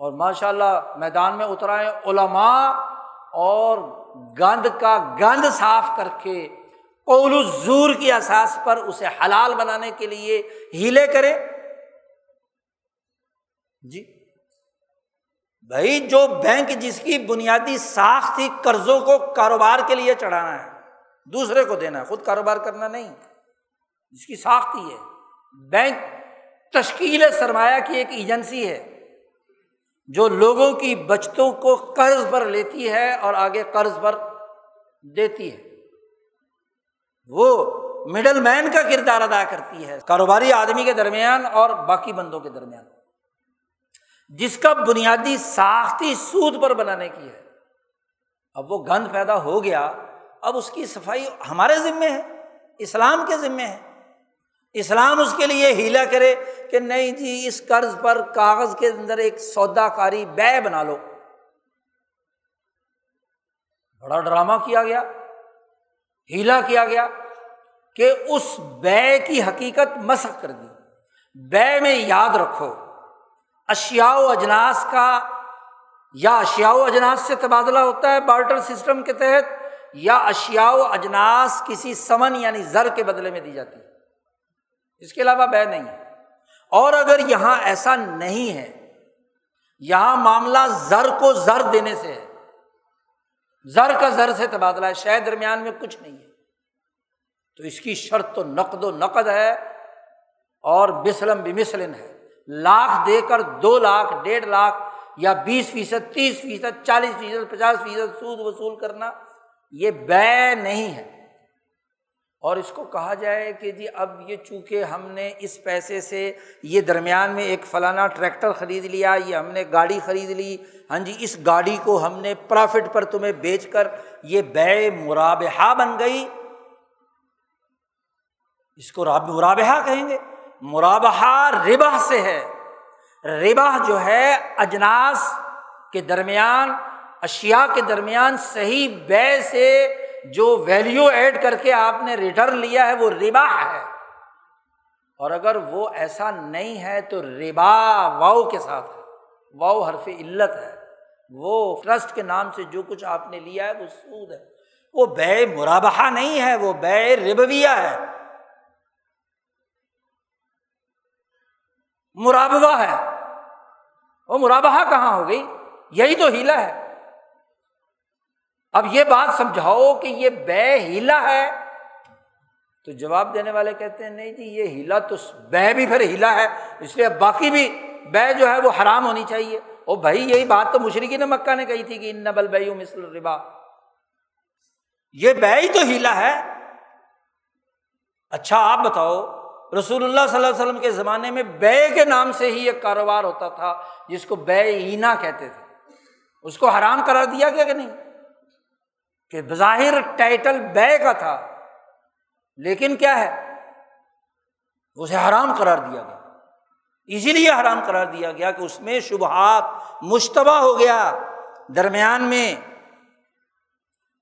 اور ماشاء اللہ میدان میں اترائے علماء اور گند کا گند صاف کر کے قول الزور کی احساس پر اسے حلال بنانے کے لیے ہیلے کرے جی۔ بھائی، جو بینک جس کی بنیادی ساخ تھی، قرضوں کو کاروبار کے لیے چڑھانا ہے، دوسرے کو دینا ہے، خود کاروبار کرنا نہیں۔ جس کی ساختی ہے۔ بینک تشکیل سرمایہ کی ایک ایجنسی ہے۔ جو لوگوں کی بچتوں کو قرض پر لیتی ہے اور آگے قرض پر دیتی ہے، وہ مڈل مین کا کردار ادا کرتی ہے، کاروباری آدمی کے درمیان اور باقی بندوں کے درمیان۔ جس کا بنیادی ساختی سود پر بنانے کی ہے۔ اب وہ گند پیدا ہو گیا، اب اس کی صفائی ہمارے ذمے ہے، اسلام کے ذمے ہے۔ اسلام اس کے لیے ہیلا کرے کہ نہیں جی اس قرض پر کاغذ کے اندر ایک سودا کاری بے بنا لو۔ بڑا ڈرامہ کیا گیا، ہیلا کیا گیا کہ اس بے کی حقیقت مسق کر دی۔ بے میں یاد رکھو اشیا و اجناس کا، یا اشیا و اجناس سے تبادلہ ہوتا ہے بارٹر سسٹم کے تحت، یا اشیا و اجناس کسی سمن یعنی زر کے بدلے میں دی جاتی ہے۔ اس کے علاوہ بے نہیں ہے۔ اور اگر یہاں ایسا نہیں ہے، یہاں معاملہ زر کو زر دینے سے ہے۔ زر کا زر سے تبادلہ ہے شاید درمیان میں کچھ نہیں ہے۔ تو اس کی شرط تو نقد و نقد ہے اور بسلم بمسلم ہے۔ لاکھ دے کر دو لاکھ، ڈیڑھ لاکھ یا بیس فیصد، تیس فیصد، چالیس فیصد، پچاس فیصد سود وصول کرنا، یہ بے نہیں ہے۔ اور اس کو کہا جائے کہ جی اب یہ چونکہ ہم نے اس پیسے سے یہ درمیان میں ایک فلانا ٹریکٹر خرید لیا، یہ ہم نے گاڑی خرید لی ہاں جی اس گاڑی کو ہم نے پرافٹ پر تمہیں بیچ کر یہ بے مرابحہ بن گئی۔ اس کو مرابحہ کہیں گے؟ مرابحہ ربا سے ہے۔ ربا جو ہے اجناس کے درمیان اشیا کے درمیان صحیح بے سے جو ویلیو ایڈ کر کے آپ نے ریٹرن لیا ہے وہ ربا ہے۔ اور اگر وہ ایسا نہیں ہے تو ربا واؤ کے ساتھ ہے۔ واؤ حرف علت ہے۔ وہ ٹرسٹ کے نام سے جو کچھ آپ نے لیا ہے وہ سود ہے۔ وہ بے مرابہ نہیں ہے، وہ بے ربویہ ہے۔ مرابہ ہے۔ وہ مرابہ کہاں ہو گئی؟ یہی تو ہیلا ہے۔ اب یہ بات سمجھاؤ کہ یہ بے ہیلا ہے۔ تو جواب دینے والے کہتے ہیں، نہیں جی یہ ہیلا تو بے بھی پھر ہیلا ہے۔ اس لیے باقی بھی بے جو ہے وہ حرام ہونی چاہیے۔ او بھائی، یہی بات تو مشرقی نے مکہ نے کہی تھی کہ ان نبل بے مسل ربا یہ بے ہی تو ہیلا ہے۔ اچھا آپ بتاؤ، رسول اللہ صلی اللہ علیہ وسلم کے زمانے میں بے کے نام سے ہی ایک کاروبار ہوتا تھا، جس کو بے اینا کہتے تھے۔ اس کو حرام کرا دیا گیا کہ نہیں؟ کہ بظاہر ٹائٹل بے کا تھا، لیکن کیا ہے؟ اسے حرام قرار دیا گیا۔ اسی لیے حرام قرار دیا گیا کہ اس میں شبہات مشتبہ ہو گیا درمیان میں۔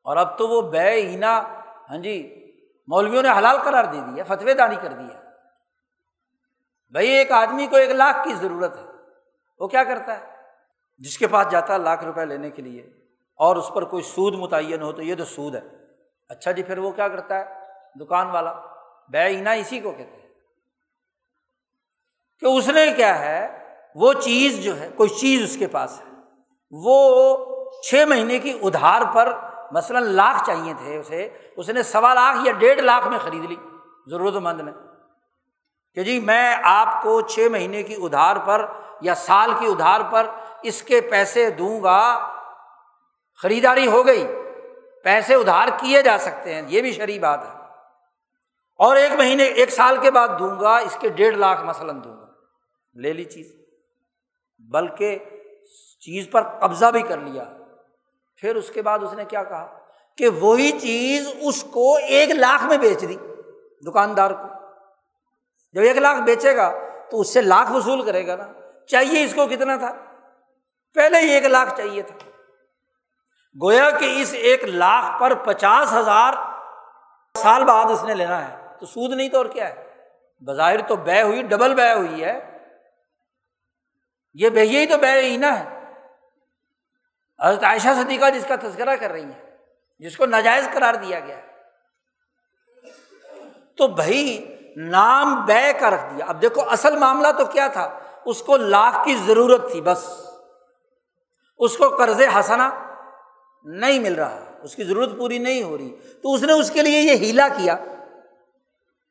اور اب تو وہ بے اینا ہاں جی مولویوں نے حلال قرار دے دیا فتوی دانی کر دیا بھائی، ایک آدمی کو ایک لاکھ کی ضرورت ہے، وہ کیا کرتا ہے؟ جس کے پاس جاتا ہے لاکھ روپے لینے کے لیے۔ اور اس پر کوئی سود متعین ہو تو یہ تو سود ہے۔ اچھا جی پھر وہ کیا کرتا ہے؟ دکان والا۔ بے اینا اسی کو کہتے ہیں۔ کہ اس نے کیا ہے؟ وہ چیز جو ہے، کوئی چیز اس کے پاس ہے۔ وہ چھ مہینے کی ادھار پر مثلاً لاکھ چاہیے تھے اسے، اس نے سوا لاکھ یا ڈیڑھ لاکھ میں خرید لی ضرورت مند نے کہ جی میں آپ کو چھ مہینے کی ادھار پر یا سال کی ادھار پر اس کے پیسے دوں گا خریداری ہو گئی، پیسے ادھار کیے جا سکتے ہیں، یہ بھی شرح بات ہے۔ اور ایک مہینے، ایک سال کے بعد دوں گا، اس کے ڈیڑھ لاکھ مثلاً دوں گا۔ لے لی چیز۔ بلکہ چیز پر قبضہ بھی کر لیا۔ پھر اس کے بعد اس نے کیا کہا؟ کہ وہی چیز اس کو ایک لاکھ میں بیچ دی، دکاندار کو۔ جب ایک لاکھ بیچے گا، تو اس سے لاکھ وصول کرے گا نا۔ چاہیے اس کو کتنا تھا؟ پہلے ہی ایک لاکھ چاہیے تھا۔ گویا کہ اس ایک لاکھ پر پچاس ہزار سال بعد اس نے لینا ہے۔ تو سود نہیں تو اور کیا ہے؟ بظاہر تو بے ہوئی، ڈبل بے ہوئی ہے۔ یہ بے یہی تو بے ہی نا ہے۔ حضرت عائشہ صدیقہ جس کا تذکرہ کر رہی ہے جس کو ناجائز قرار دیا گیا تو بھائی، نام بے کا رکھ دیا۔ اب دیکھو، اصل معاملہ تو کیا تھا؟ اس کو لاکھ کی ضرورت تھی بس۔ اس کو قرض ہنسنا نہیں مل رہا، اس کی ضرورت پوری نہیں ہو رہی۔ تو اس نے اس کے لیے یہ ہیلا کیا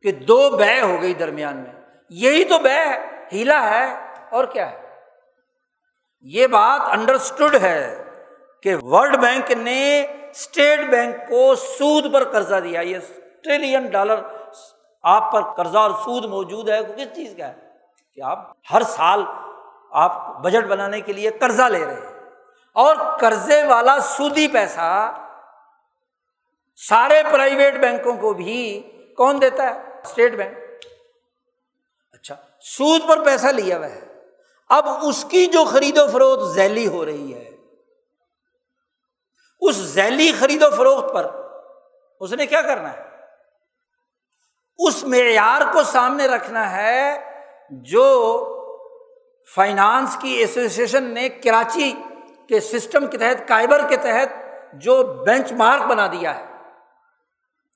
کہ دو بے ہو گئی درمیان میں۔ یہی تو بے ہیلا ہے، اور کیا ہے؟ یہ بات انڈرسٹوڈ ہے کہ ورلڈ بینک نے اسٹیٹ بینک کو سود پر قرضہ دیا۔ یہ ٹریلین ڈالر آپ پر قرضہ اور سود موجود ہے کس چیز کا ہے؟ کہ آپ ہر سال آپ بجٹ بنانے کے لیے قرضہ لے رہے ہیں۔ اور قرضے والا سودی پیسہ سارے پرائیویٹ بینکوں کو بھی کون دیتا ہے؟ اسٹیٹ بینک اچھا سود پر پیسہ لیا ہوا ہے۔ اب اس کی جو خرید و فروخت ذیلی ہو رہی ہے، اس ذیلی خرید و فروخت پر اس نے کیا کرنا ہے؟ اس معیار کو سامنے رکھنا ہے جو فائنانس کی ایسوسیشن نے کراچی کے سسٹم کے تحت، کائبر کے تحت جو بینچ مارک بنا دیا ہے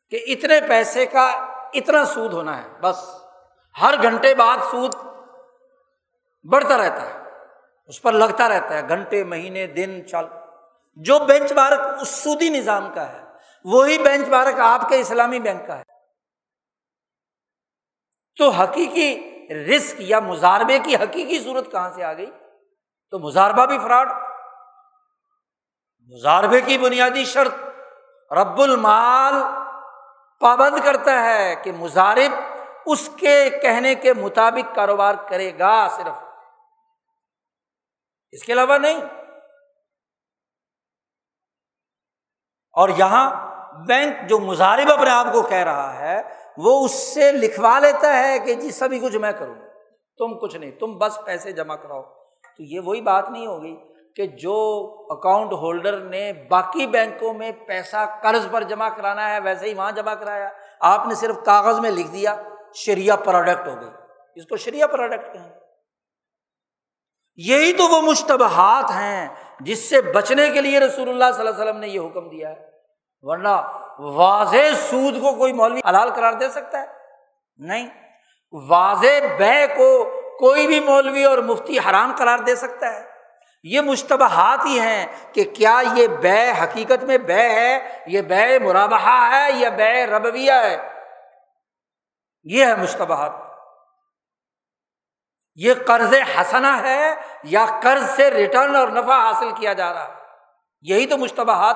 کہ اتنے پیسے کا اتنا سود ہونا ہے، بس ہر گھنٹے بعد سود بڑھتا رہتا ہے، اس پر لگتا رہتا ہے، گھنٹے، مہینے، دن چل جو بینچ مارک اس سودی نظام کا ہے، وہی بینچ مارک آپ کے اسلامی بینک کا ہے۔ تو حقیقی رسک یا مزاربے کی حقیقی صورت کہاں سے آ گئی؟ تو مزاربہ بھی فراڈ۔ مزاربے کی بنیادی شرط رب المال پابند کرتا ہے کہ مزارب اس کے کہنے کے مطابق کاروبار کرے گا صرف۔ اس کے علاوہ نہیں۔ اور یہاں بینک جو مظاہرب اپنے آپ کو کہہ رہا ہے، وہ اس سے لکھوا لیتا ہے کہ جی سبھی کچھ میں کروں۔ تم کچھ نہیں، تم بس پیسے جمع کراؤ۔ تو یہ وہی بات نہیں ہوگی کہ جو اکاؤنٹ ہولڈر نے باقی بینکوں میں پیسہ قرض پر جمع کرانا ہے، ویسے ہی وہاں جمع کرایا۔ آپ نے صرف کاغذ میں لکھ دیا، شریعہ پروڈکٹ ہو گئی۔ اس کو شریعہ پروڈکٹ کہیں یہی تو وہ مشتبہات ہیں جس سے بچنے کے لیے رسول اللہ صلی اللہ علیہ وسلم نے یہ حکم دیا ہے۔ ورنہ واضح سود کو کوئی مولوی حلال قرار دے سکتا ہے؟ نہیں۔ واضح بے کو کوئی بھی مولوی اور مفتی حرام قرار دے سکتا ہے۔ یہ مشتبہات ہی ہیں کہ کیا یہ بے حقیقت میں بے ہے، یہ بے مرابہ ہے، یا بے ربویہ ہے؟ یہ ہے مشتبہات۔ یہ قرض حسنا ہے یا قرض سے ریٹرن اور نفع حاصل کیا جا رہا ہے؟ یہی تو مشتبہات۔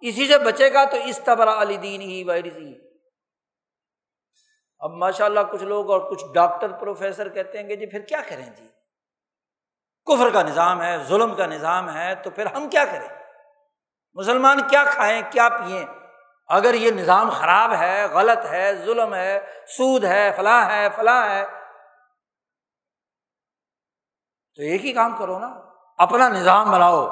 اسی سے بچے گا تو اس طبرا علی دین ہی وائرسی اب ماشاء اللہ کچھ لوگ اور کچھ ڈاکٹر پروفیسر کہتے ہیں کہ جی پھر کیا کریں جی؟ کفر کا نظام ہے، ظلم کا نظام ہے، تو پھر ہم کیا کریں؟ مسلمان کیا کھائیں، کیا پئیں؟ اگر یہ نظام خراب ہے، غلط ہے، ظلم ہے، سود ہے، فلاں ہے فلاں ہے، تو ایک ہی کام کرو نا، اپنا نظام بناؤ۔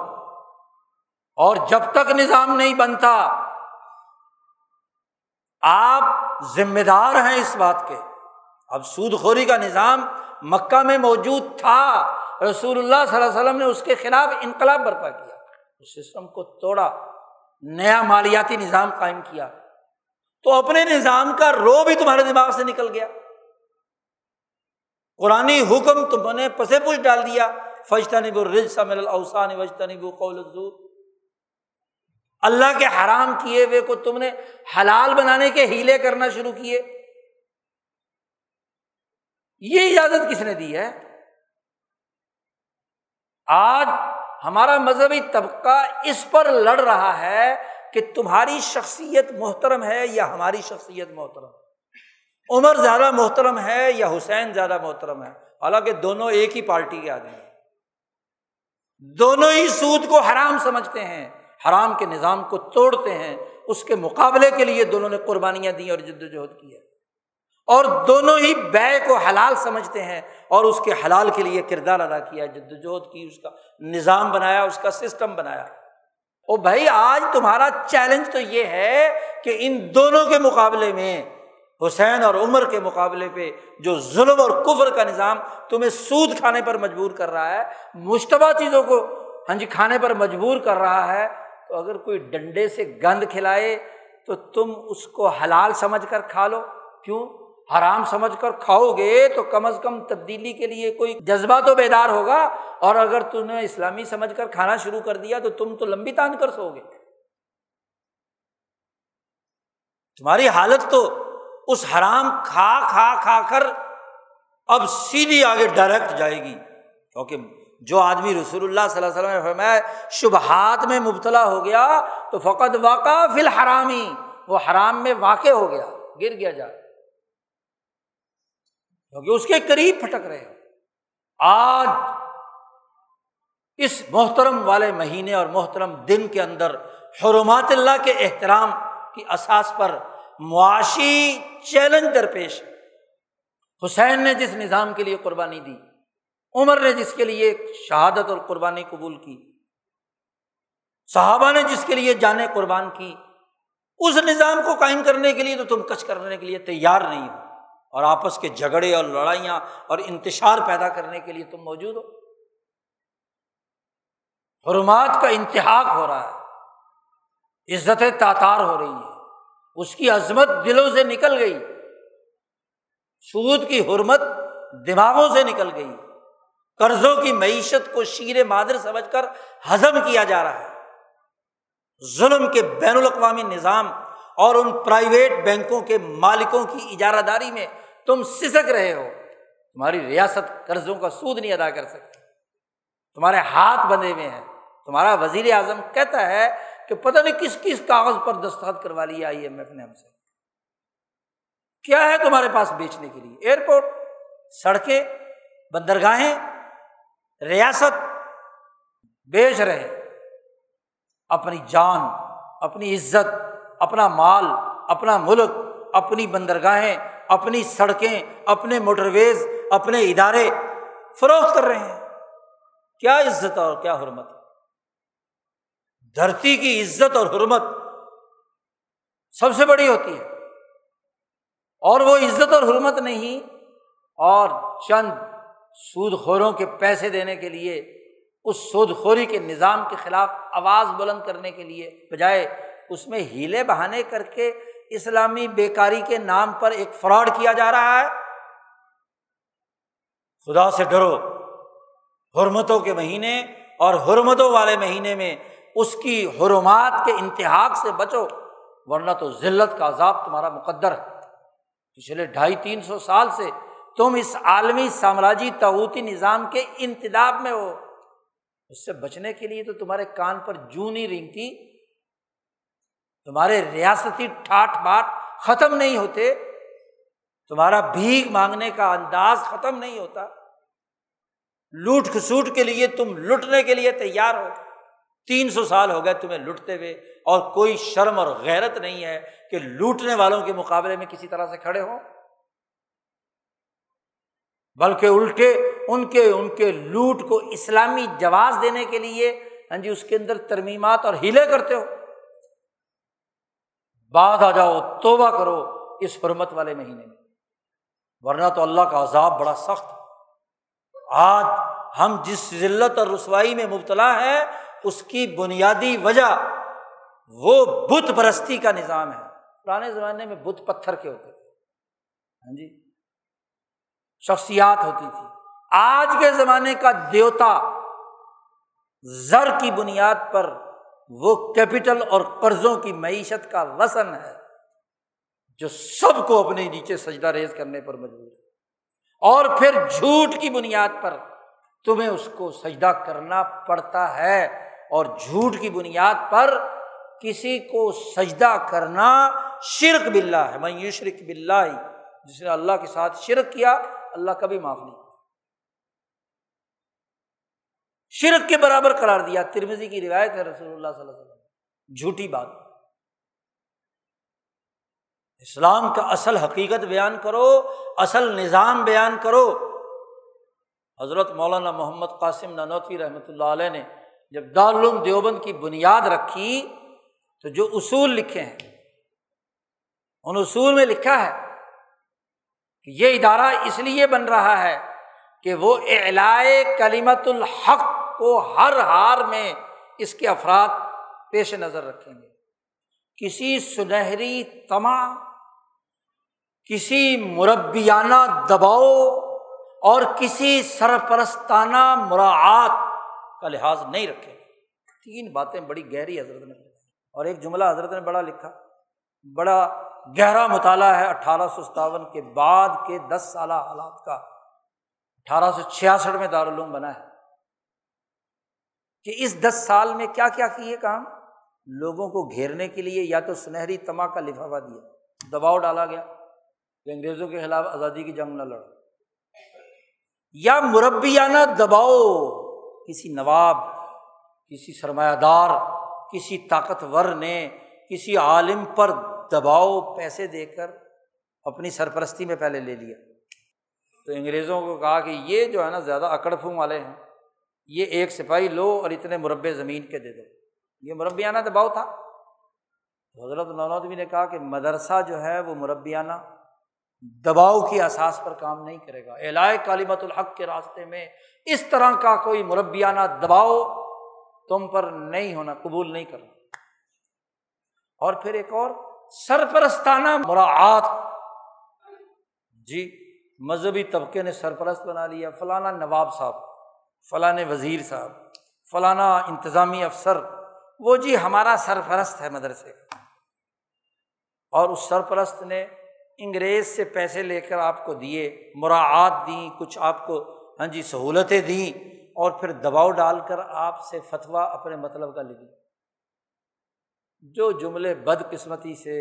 اور جب تک نظام نہیں بنتا، آپ ذمہ دار ہیں اس بات کے۔ اب سود خوری کا نظام مکہ میں موجود تھا۔ رسول اللہ صلی اللہ علیہ وسلم نے اس کے خلاف انقلاب برپا کیا، اس سسٹم کو توڑا، نیا مالیاتی نظام قائم کیا۔ تو اپنے نظام کا رو بھی تمہارے دماغ سے نکل گیا۔ قرآن حکم تم نے پسے پوچھ ڈال دیا فجتا نب الرج مل اوسان وجتا نب قول اللہ کے حرام کیے ہوئے کو تم نے حلال بنانے کے ہیلے کرنا شروع کیے۔ یہ اجازت کس نے دی ہے؟ آج ہمارا مذہبی طبقہ اس پر لڑ رہا ہے کہ تمہاری شخصیت محترم ہے یا ہماری شخصیت محترم ہے۔ عمر زیادہ محترم ہے یا حسین زیادہ محترم ہے؟ حالانکہ دونوں ایک ہی پارٹی کے آدمی ہیں۔ دونوں ہی سود کو حرام سمجھتے ہیں، حرام کے نظام کو توڑتے ہیں۔ اس کے مقابلے کے لیے دونوں نے قربانیاں دی اور جد وجہد کی ہے۔ اور دونوں ہی بے کو حلال سمجھتے ہیں اور اس کے حلال کے لیے کردار ادا کیا جد وجہد کی، اس کا نظام بنایا، اس کا سسٹم بنایا۔ او بھائی، آج تمہارا چیلنج تو یہ ہے کہ ان دونوں کے مقابلے میں، حسین اور عمر کے مقابلے پہ جو ظلم اور کفر کا نظام تمہیں سود کھانے پر مجبور کر رہا ہے، مشتبہ چیزوں کو ہاں جی کھانے پر مجبور کر رہا ہے، تو اگر کوئی ڈنڈے سے گند کھلائے تو تم اس کو حلال سمجھ کر کھا لو۔ کیوں؟ حرام سمجھ کر کھاؤ گے تو کم از کم تبدیلی کے لیے کوئی جذبہ تو بیدار ہوگا اور اگر تم نے اسلامی سمجھ کر کھانا شروع کر دیا تو تم تو لمبی تان کر سو گے۔ تمہاری حالت تو اس حرام کھا کھا کھا کر اب سیدھی آگے ڈائریکٹ جائے گی۔ کیونکہ جو آدمی رسول اللہ صلی اللہ علیہ وسلم نے فرمایا شبہات میں مبتلا ہو گیا تو فقط واقع فی الحرامی، وہ حرام میں واقع ہو گیا، گر گیا جا۔ کیونکہ اس کے قریب پھٹک رہے آج اس محترم والے مہینے اور محترم دن کے اندر حرمات اللہ کے احترام کی اساس پر معاشی چیلنج درپیش، حسین نے جس نظام کے لیے قربانی دی، عمر نے جس کے لیے شہادت اور قربانی قبول کی، صحابہ نے جس کے لیے جانے قربان کی، اس نظام کو قائم کرنے کے لیے تو تم کچھ کرنے کے لیے تیار نہیں ہو۔ اور آپس کے جھگڑے اور لڑائیاں اور انتشار پیدا کرنے کے لیے تم موجود ہو۔ حرمات کا انتہاق ہو رہا ہے۔ عزتیں تاتار ہو رہی ہیں۔ اس کی عظمت دلوں سے نکل گئی۔ سود کی حرمت دماغوں سے نکل گئی۔ قرضوں کی معیشت کو شیر مادر سمجھ کر ہزم کیا جا رہا ہے۔ ظلم کے بین الاقوامی نظام اور ان پرائیویٹ بینکوں کے مالکوں کی اجارہ داری میں تم سسک رہے ہو۔ تمہاری ریاست قرضوں کا سود نہیں ادا کر سکتی۔ تمہارے ہاتھ بندھے ہوئے ہیں۔ تمہارا وزیر اعظم کہتا ہے کہ پتہ نہیں کس کس کاغذ پر دستخط کروا لیا آئی ایم ایف نے ہم سے۔ کیا ہے تمہارے پاس بیچنے کے لیے؟ ایئرپورٹ سڑکیں، بندرگاہیں، ریاست۔ بیچ رہے اپنی جان، اپنی عزت اپنا مال، اپنا ملک، اپنی بندرگاہیں، اپنی سڑکیں، اپنے موٹر ویز اپنے ادارے فروخت کر رہے ہیں۔ کیا عزت اور کیا حرمت۔ دھرتی کی عزت اور حرمت سب سے بڑی ہوتی ہے۔ اور وہ عزت اور حرمت نہیں، اور چند سود خوروں کے پیسے دینے کے لیے، اس سود خوری کے نظام کے خلاف آواز بلند کرنے کے لیے، بجائے اس میں ہیلے بہانے کر کے اسلامی بیکاری کے نام پر ایک فراڈ کیا جا رہا ہے۔ خدا سے ڈرو۔ حرمتوں کے مہینے اور حرمتوں والے مہینے میں اس کی حرمات کے انتہاق سے بچو، ورنہ تو ذلت کا عذاب تمہارا مقدر ہے۔ پچھلے ڈھائی تین سو سال سے تم اس عالمی سامراجی تعوتی نظام کے انتداب میں ہو۔ اس سے بچنے کے لیے تو تمہارے کان پر جو نہیں رینگتی تمہارے ریاستی ٹھاٹ باٹ ختم نہیں ہوتے، تمہارا بھیگ مانگنے کا انداز ختم نہیں ہوتا۔ لوٹ کھسوٹ کے لیے تم لٹنے کے لیے تیار ہو۔ تین سو سال ہو گئے تمہیں لٹتے ہوئے اور کوئی شرم اور غیرت نہیں ہے کہ لوٹنے والوں کے مقابلے میں کسی طرح سے کھڑے ہوں۔ بلکہ الٹے ان کے ان کے لوٹ کو اسلامی جواز دینے کے لیے ہاں جی اس کے اندر ترمیمات اور ہیلے کرتے ہو۔ بعد آ جاؤ، توبہ کرو اس حرمت والے مہینے میں۔ ورنہ تو اللہ کا عذاب بڑا سخت۔ آج ہم جس ذلت اور رسوائی میں مبتلا ہے اس کی بنیادی وجہ وہ بت پرستی کا نظام ہے۔ پرانے زمانے میں بت پتھر کے ہوتے تھے۔ ہاں جی؟ شخصیات ہوتی تھی۔ آج کے زمانے کا دیوتا زر کی بنیاد پر وہ کیپٹل اور قرضوں کی معیشت کا وسن ہے جو سب کو اپنے نیچے سجدہ ریز کرنے پر مجبور ہے۔ اور پھر جھوٹ کی بنیاد پر تمہیں اس کو سجدہ کرنا پڑتا ہے اور جھوٹ کی بنیاد پر کسی کو سجدہ کرنا شرک بلّہ ہے۔ میں شرک بلّہ ہی جس نے اللہ کے ساتھ شرک کیا، اللہ کبھی معاف نہیں۔ شرک کے برابر قرار دیا۔ ترمزی کی روایت ہے، رسول اللہ صلی اللہ علیہ وسلم۔ جھوٹی بات۔ اسلام کا اصل حقیقت بیان کرو، اصل نظام بیان کرو۔ حضرت مولانا محمد قاسم نانوتوی رحمۃ اللہ علیہ نے جب دارالعلوم دیوبند کی بنیاد رکھی، تو جو اصول لکھے ہیں، ان اصول میں لکھا ہے کہ یہ ادارہ اس لیے بن رہا ہے کہ وہ اعلائے کلیمت الحق کو ہر ہار میں اس کے افراد پیش نظر رکھیں گے۔ کسی سنہری تما، کسی مربیانہ دباؤ اور کسی سرپرستانہ مراعات کا لحاظ نہیں رکھے گا تین باتیں بڑی گہری حضرت نے اور ایک جملہ حضرت نے بڑا لکھا۔ بڑا گہرا مطالعہ ہے اٹھارہ سو ستاون کے بعد کے دس سالہ حالات کا۔ اٹھارہ سو چھیاسٹھ میں دارالعلوم بنا ہے۔ کہ اس دس سال میں کیا کیا کیے کام؟ لوگوں کو گھیرنے کے لیے یا تو سنہری تما کا لفافہ دیا، دباؤ ڈالا گیا کہ انگریزوں کے خلاف آزادی کی جنگ نہ لڑ یا مربیانہ دباؤ، کسی نواب، کسی سرمایہ دار، کسی طاقتور نے کسی عالم پر دباؤ پیسے دے کر اپنی سرپرستی میں پہلے لے لیا۔ تو انگریزوں کو کہا کہ یہ جو ہے نا زیادہ اکڑ پھوں والے ہیں۔ یہ ایک سپاہی لو اور اتنے مربع زمین کے دے دو۔ یہ مربیانہ دباؤ تھا۔ حضرت نونودوی نے کہا کہ مدرسہ جو ہے وہ مربیانہ دباؤ کی احساس پر کام نہیں کرے گا۔ اعلائے کالیمت الحق کے راستے میں اس طرح کا کوئی مربیانہ دباؤ تم پر نہیں ہونا، قبول نہیں کرنا۔ اور پھر ایک اور، سرپرستانہ مراعات۔ جی مذہبی طبقے نے سرپرست بنا لیا، فلانا نواب صاحب۔ فلاں وزیر صاحب فلانا انتظامی افسر، وہ جی ہمارا سرپرست ہے مدرسے۔ کا اور اس سرپرست نے انگریز سے پیسے لے کر آپ کو دیے، مراعات دیں، کچھ آپ کو ہاں جی سہولتیں دیں، اور پھر دباؤ ڈال کر آپ سے فتویٰ اپنے مطلب کا لکھ جو جملے بد قسمتی سے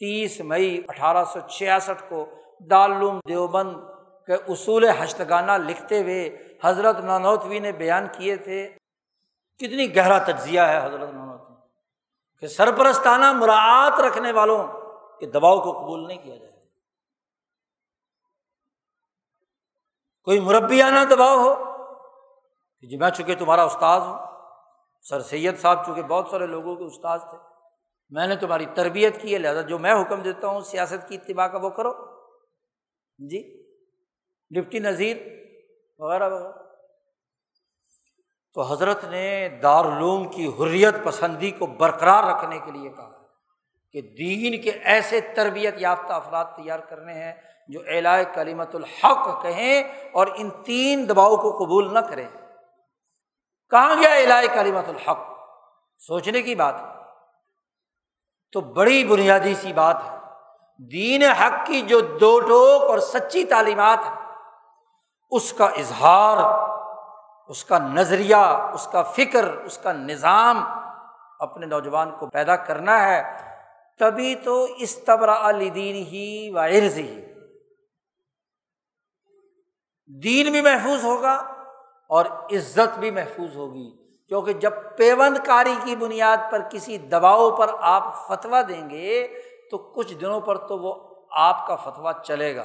تیس مئی اٹھارہ سو چھیاسٹھ کو دارالعلوم دیوبند کے اصول ہشتگانہ لکھتے ہوئے حضرت نانوتوی نے بیان کیے تھے۔ کتنی گہرا تجزیہ ہے حضرت نانوتوی۔ کہ سرپرستانہ مراعات رکھنے والوں کے دباؤ کو قبول نہیں کیا جائے۔ کوئی مربیانہ دباؤ ہو کہ جی میں چونکہ تمہارا استاذ ہوں، سر سید صاحب چونکہ بہت سارے لوگوں کے استاذ تھے، میں نے تمہاری تربیت کی ہے، لہٰذا جو میں حکم دیتا ہوں، سیاست کی اتباع کا وہ کرو۔ جی ڈپٹی نذیر وغیرہ وغیرہ۔ تو حضرت نے دارالعلوم کی حریت پسندی کو برقرار رکھنے کے لیے کہا کہ دین کے ایسے تربیت یافتہ افراد تیار کرنے ہیں جو اعلائے کلیمت الحق کہیں اور ان تین دباؤ کو قبول نہ کریں۔ کہاں گیا علاج کلیمت الحق؟ سوچنے کی بات ہے۔ تو بڑی بنیادی سی بات ہے۔ دین حق کی جو دو ٹوک اور سچی تعلیمات ہے اس کا اظہار، اس کا نظریہ، اس کا فکر، اس کا نظام اپنے نوجوان کو پیدا کرنا ہے۔ تبھی تو اس تبرا دین ہی و عرض ہی دین بھی محفوظ ہوگا اور عزت بھی محفوظ ہوگی۔ کیونکہ جب پیوند کاری کی بنیاد پر کسی دباؤ پر آپ فتویٰ دیں گے تو کچھ دنوں پر تو وہ آپ کا فتویٰ چلے گا۔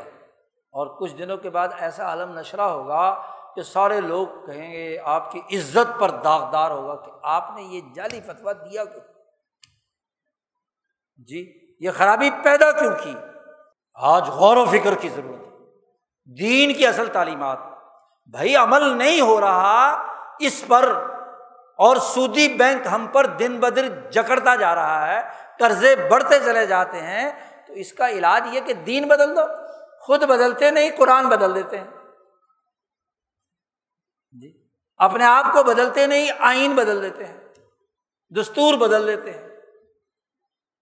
اور کچھ دنوں کے بعد ایسا عالم نشرہ ہوگا کہ سارے لوگ کہیں گے آپ کی عزت پر داغدار ہوگا کہ آپ نے یہ جعلی فتویٰ دیا کیوں؟ جی یہ خرابی پیدا کیوں کی؟ آج غور و فکر کی ضرورت ہے۔ دین کی اصل تعلیمات۔ بھائی، عمل نہیں ہو رہا اس پر، اور سودی بینک ہم پر دن بدن جکڑتا جا رہا ہے، قرضے بڑھتے چلے جاتے ہیں، تو اس کا علاج یہ کہ دین بدل دو۔ خود بدلتے نہیں، قرآن بدل دیتے ہیں۔ جی۔ اپنے آپ کو بدلتے نہیں، آئین بدل دیتے ہیں۔ دستور بدل دیتے ہیں۔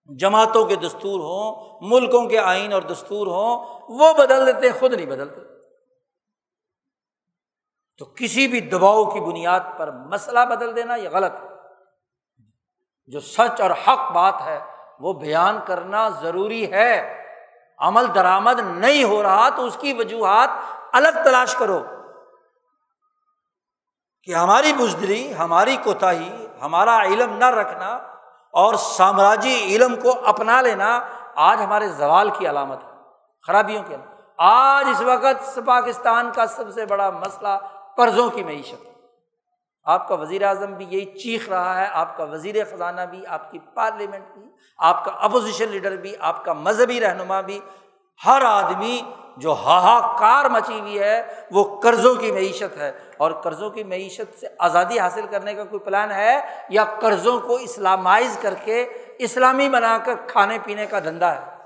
جماعتوں کے دستور ہوں، ملکوں کے آئین اور دستور ہوں، وہ بدل دیتے ہیں، خود نہیں بدلتے۔ تو کسی بھی دباؤ کی بنیاد پر مسئلہ بدل دینا یہ غلط ہے۔ جو سچ اور حق بات ہے، وہ بیان کرنا ضروری ہے۔ عمل درآمد نہیں ہو رہا تو اس کی وجوہات الگ تلاش کرو کہ ہماری بزدلی، ہماری کوتاہی، ہمارا علم نہ رکھنا اور سامراجی علم کو اپنا لینا آج ہمارے زوال کی علامت ہے، خرابیوں کے آج اس وقت پاکستان کا سب سے بڑا مسئلہ قرضوں کی معیشت۔ آپ کا وزیر اعظم بھی یہی چیخ رہا ہے، آپ کا وزیر خزانہ بھی، آپ کی پارلیمنٹ بھی، آپ کا اپوزیشن لیڈر بھی، آپ کا مذہبی رہنما بھی، ہر آدمی جو ہاہاکار مچی ہوئی ہے، وہ قرضوں کی معیشت ہے۔ اور قرضوں کی معیشت سے آزادی حاصل کرنے کا کوئی پلان ہے؟ یا قرضوں کو اسلامائز کر کے اسلامی بنا کر کھانے پینے کا دھندا ہے؟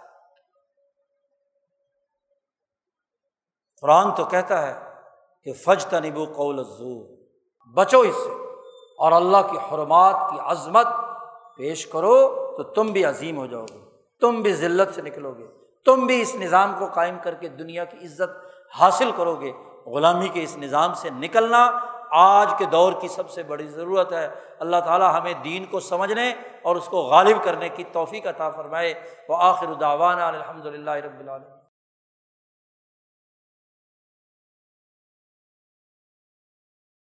قرآن تو کہتا ہے کہ فج تنبو قول بچو اس سے۔ اور اللہ کی حرمات کی عظمت پیش کرو تو تم بھی عظیم ہو جاؤ گے۔ تم بھی ذلت سے نکلو گے۔ تم بھی اس نظام کو قائم کر کے دنیا کی عزت حاصل کرو گے۔ غلامی کے اس نظام سے نکلنا آج کے دور کی سب سے بڑی ضرورت ہے۔ اللہ تعالیٰ ہمیں دین کو سمجھنے اور اس کو غالب کرنے کی توفیق عطا فرمائے۔ وہ آخر الداوانہ الحمد للہ رب العالم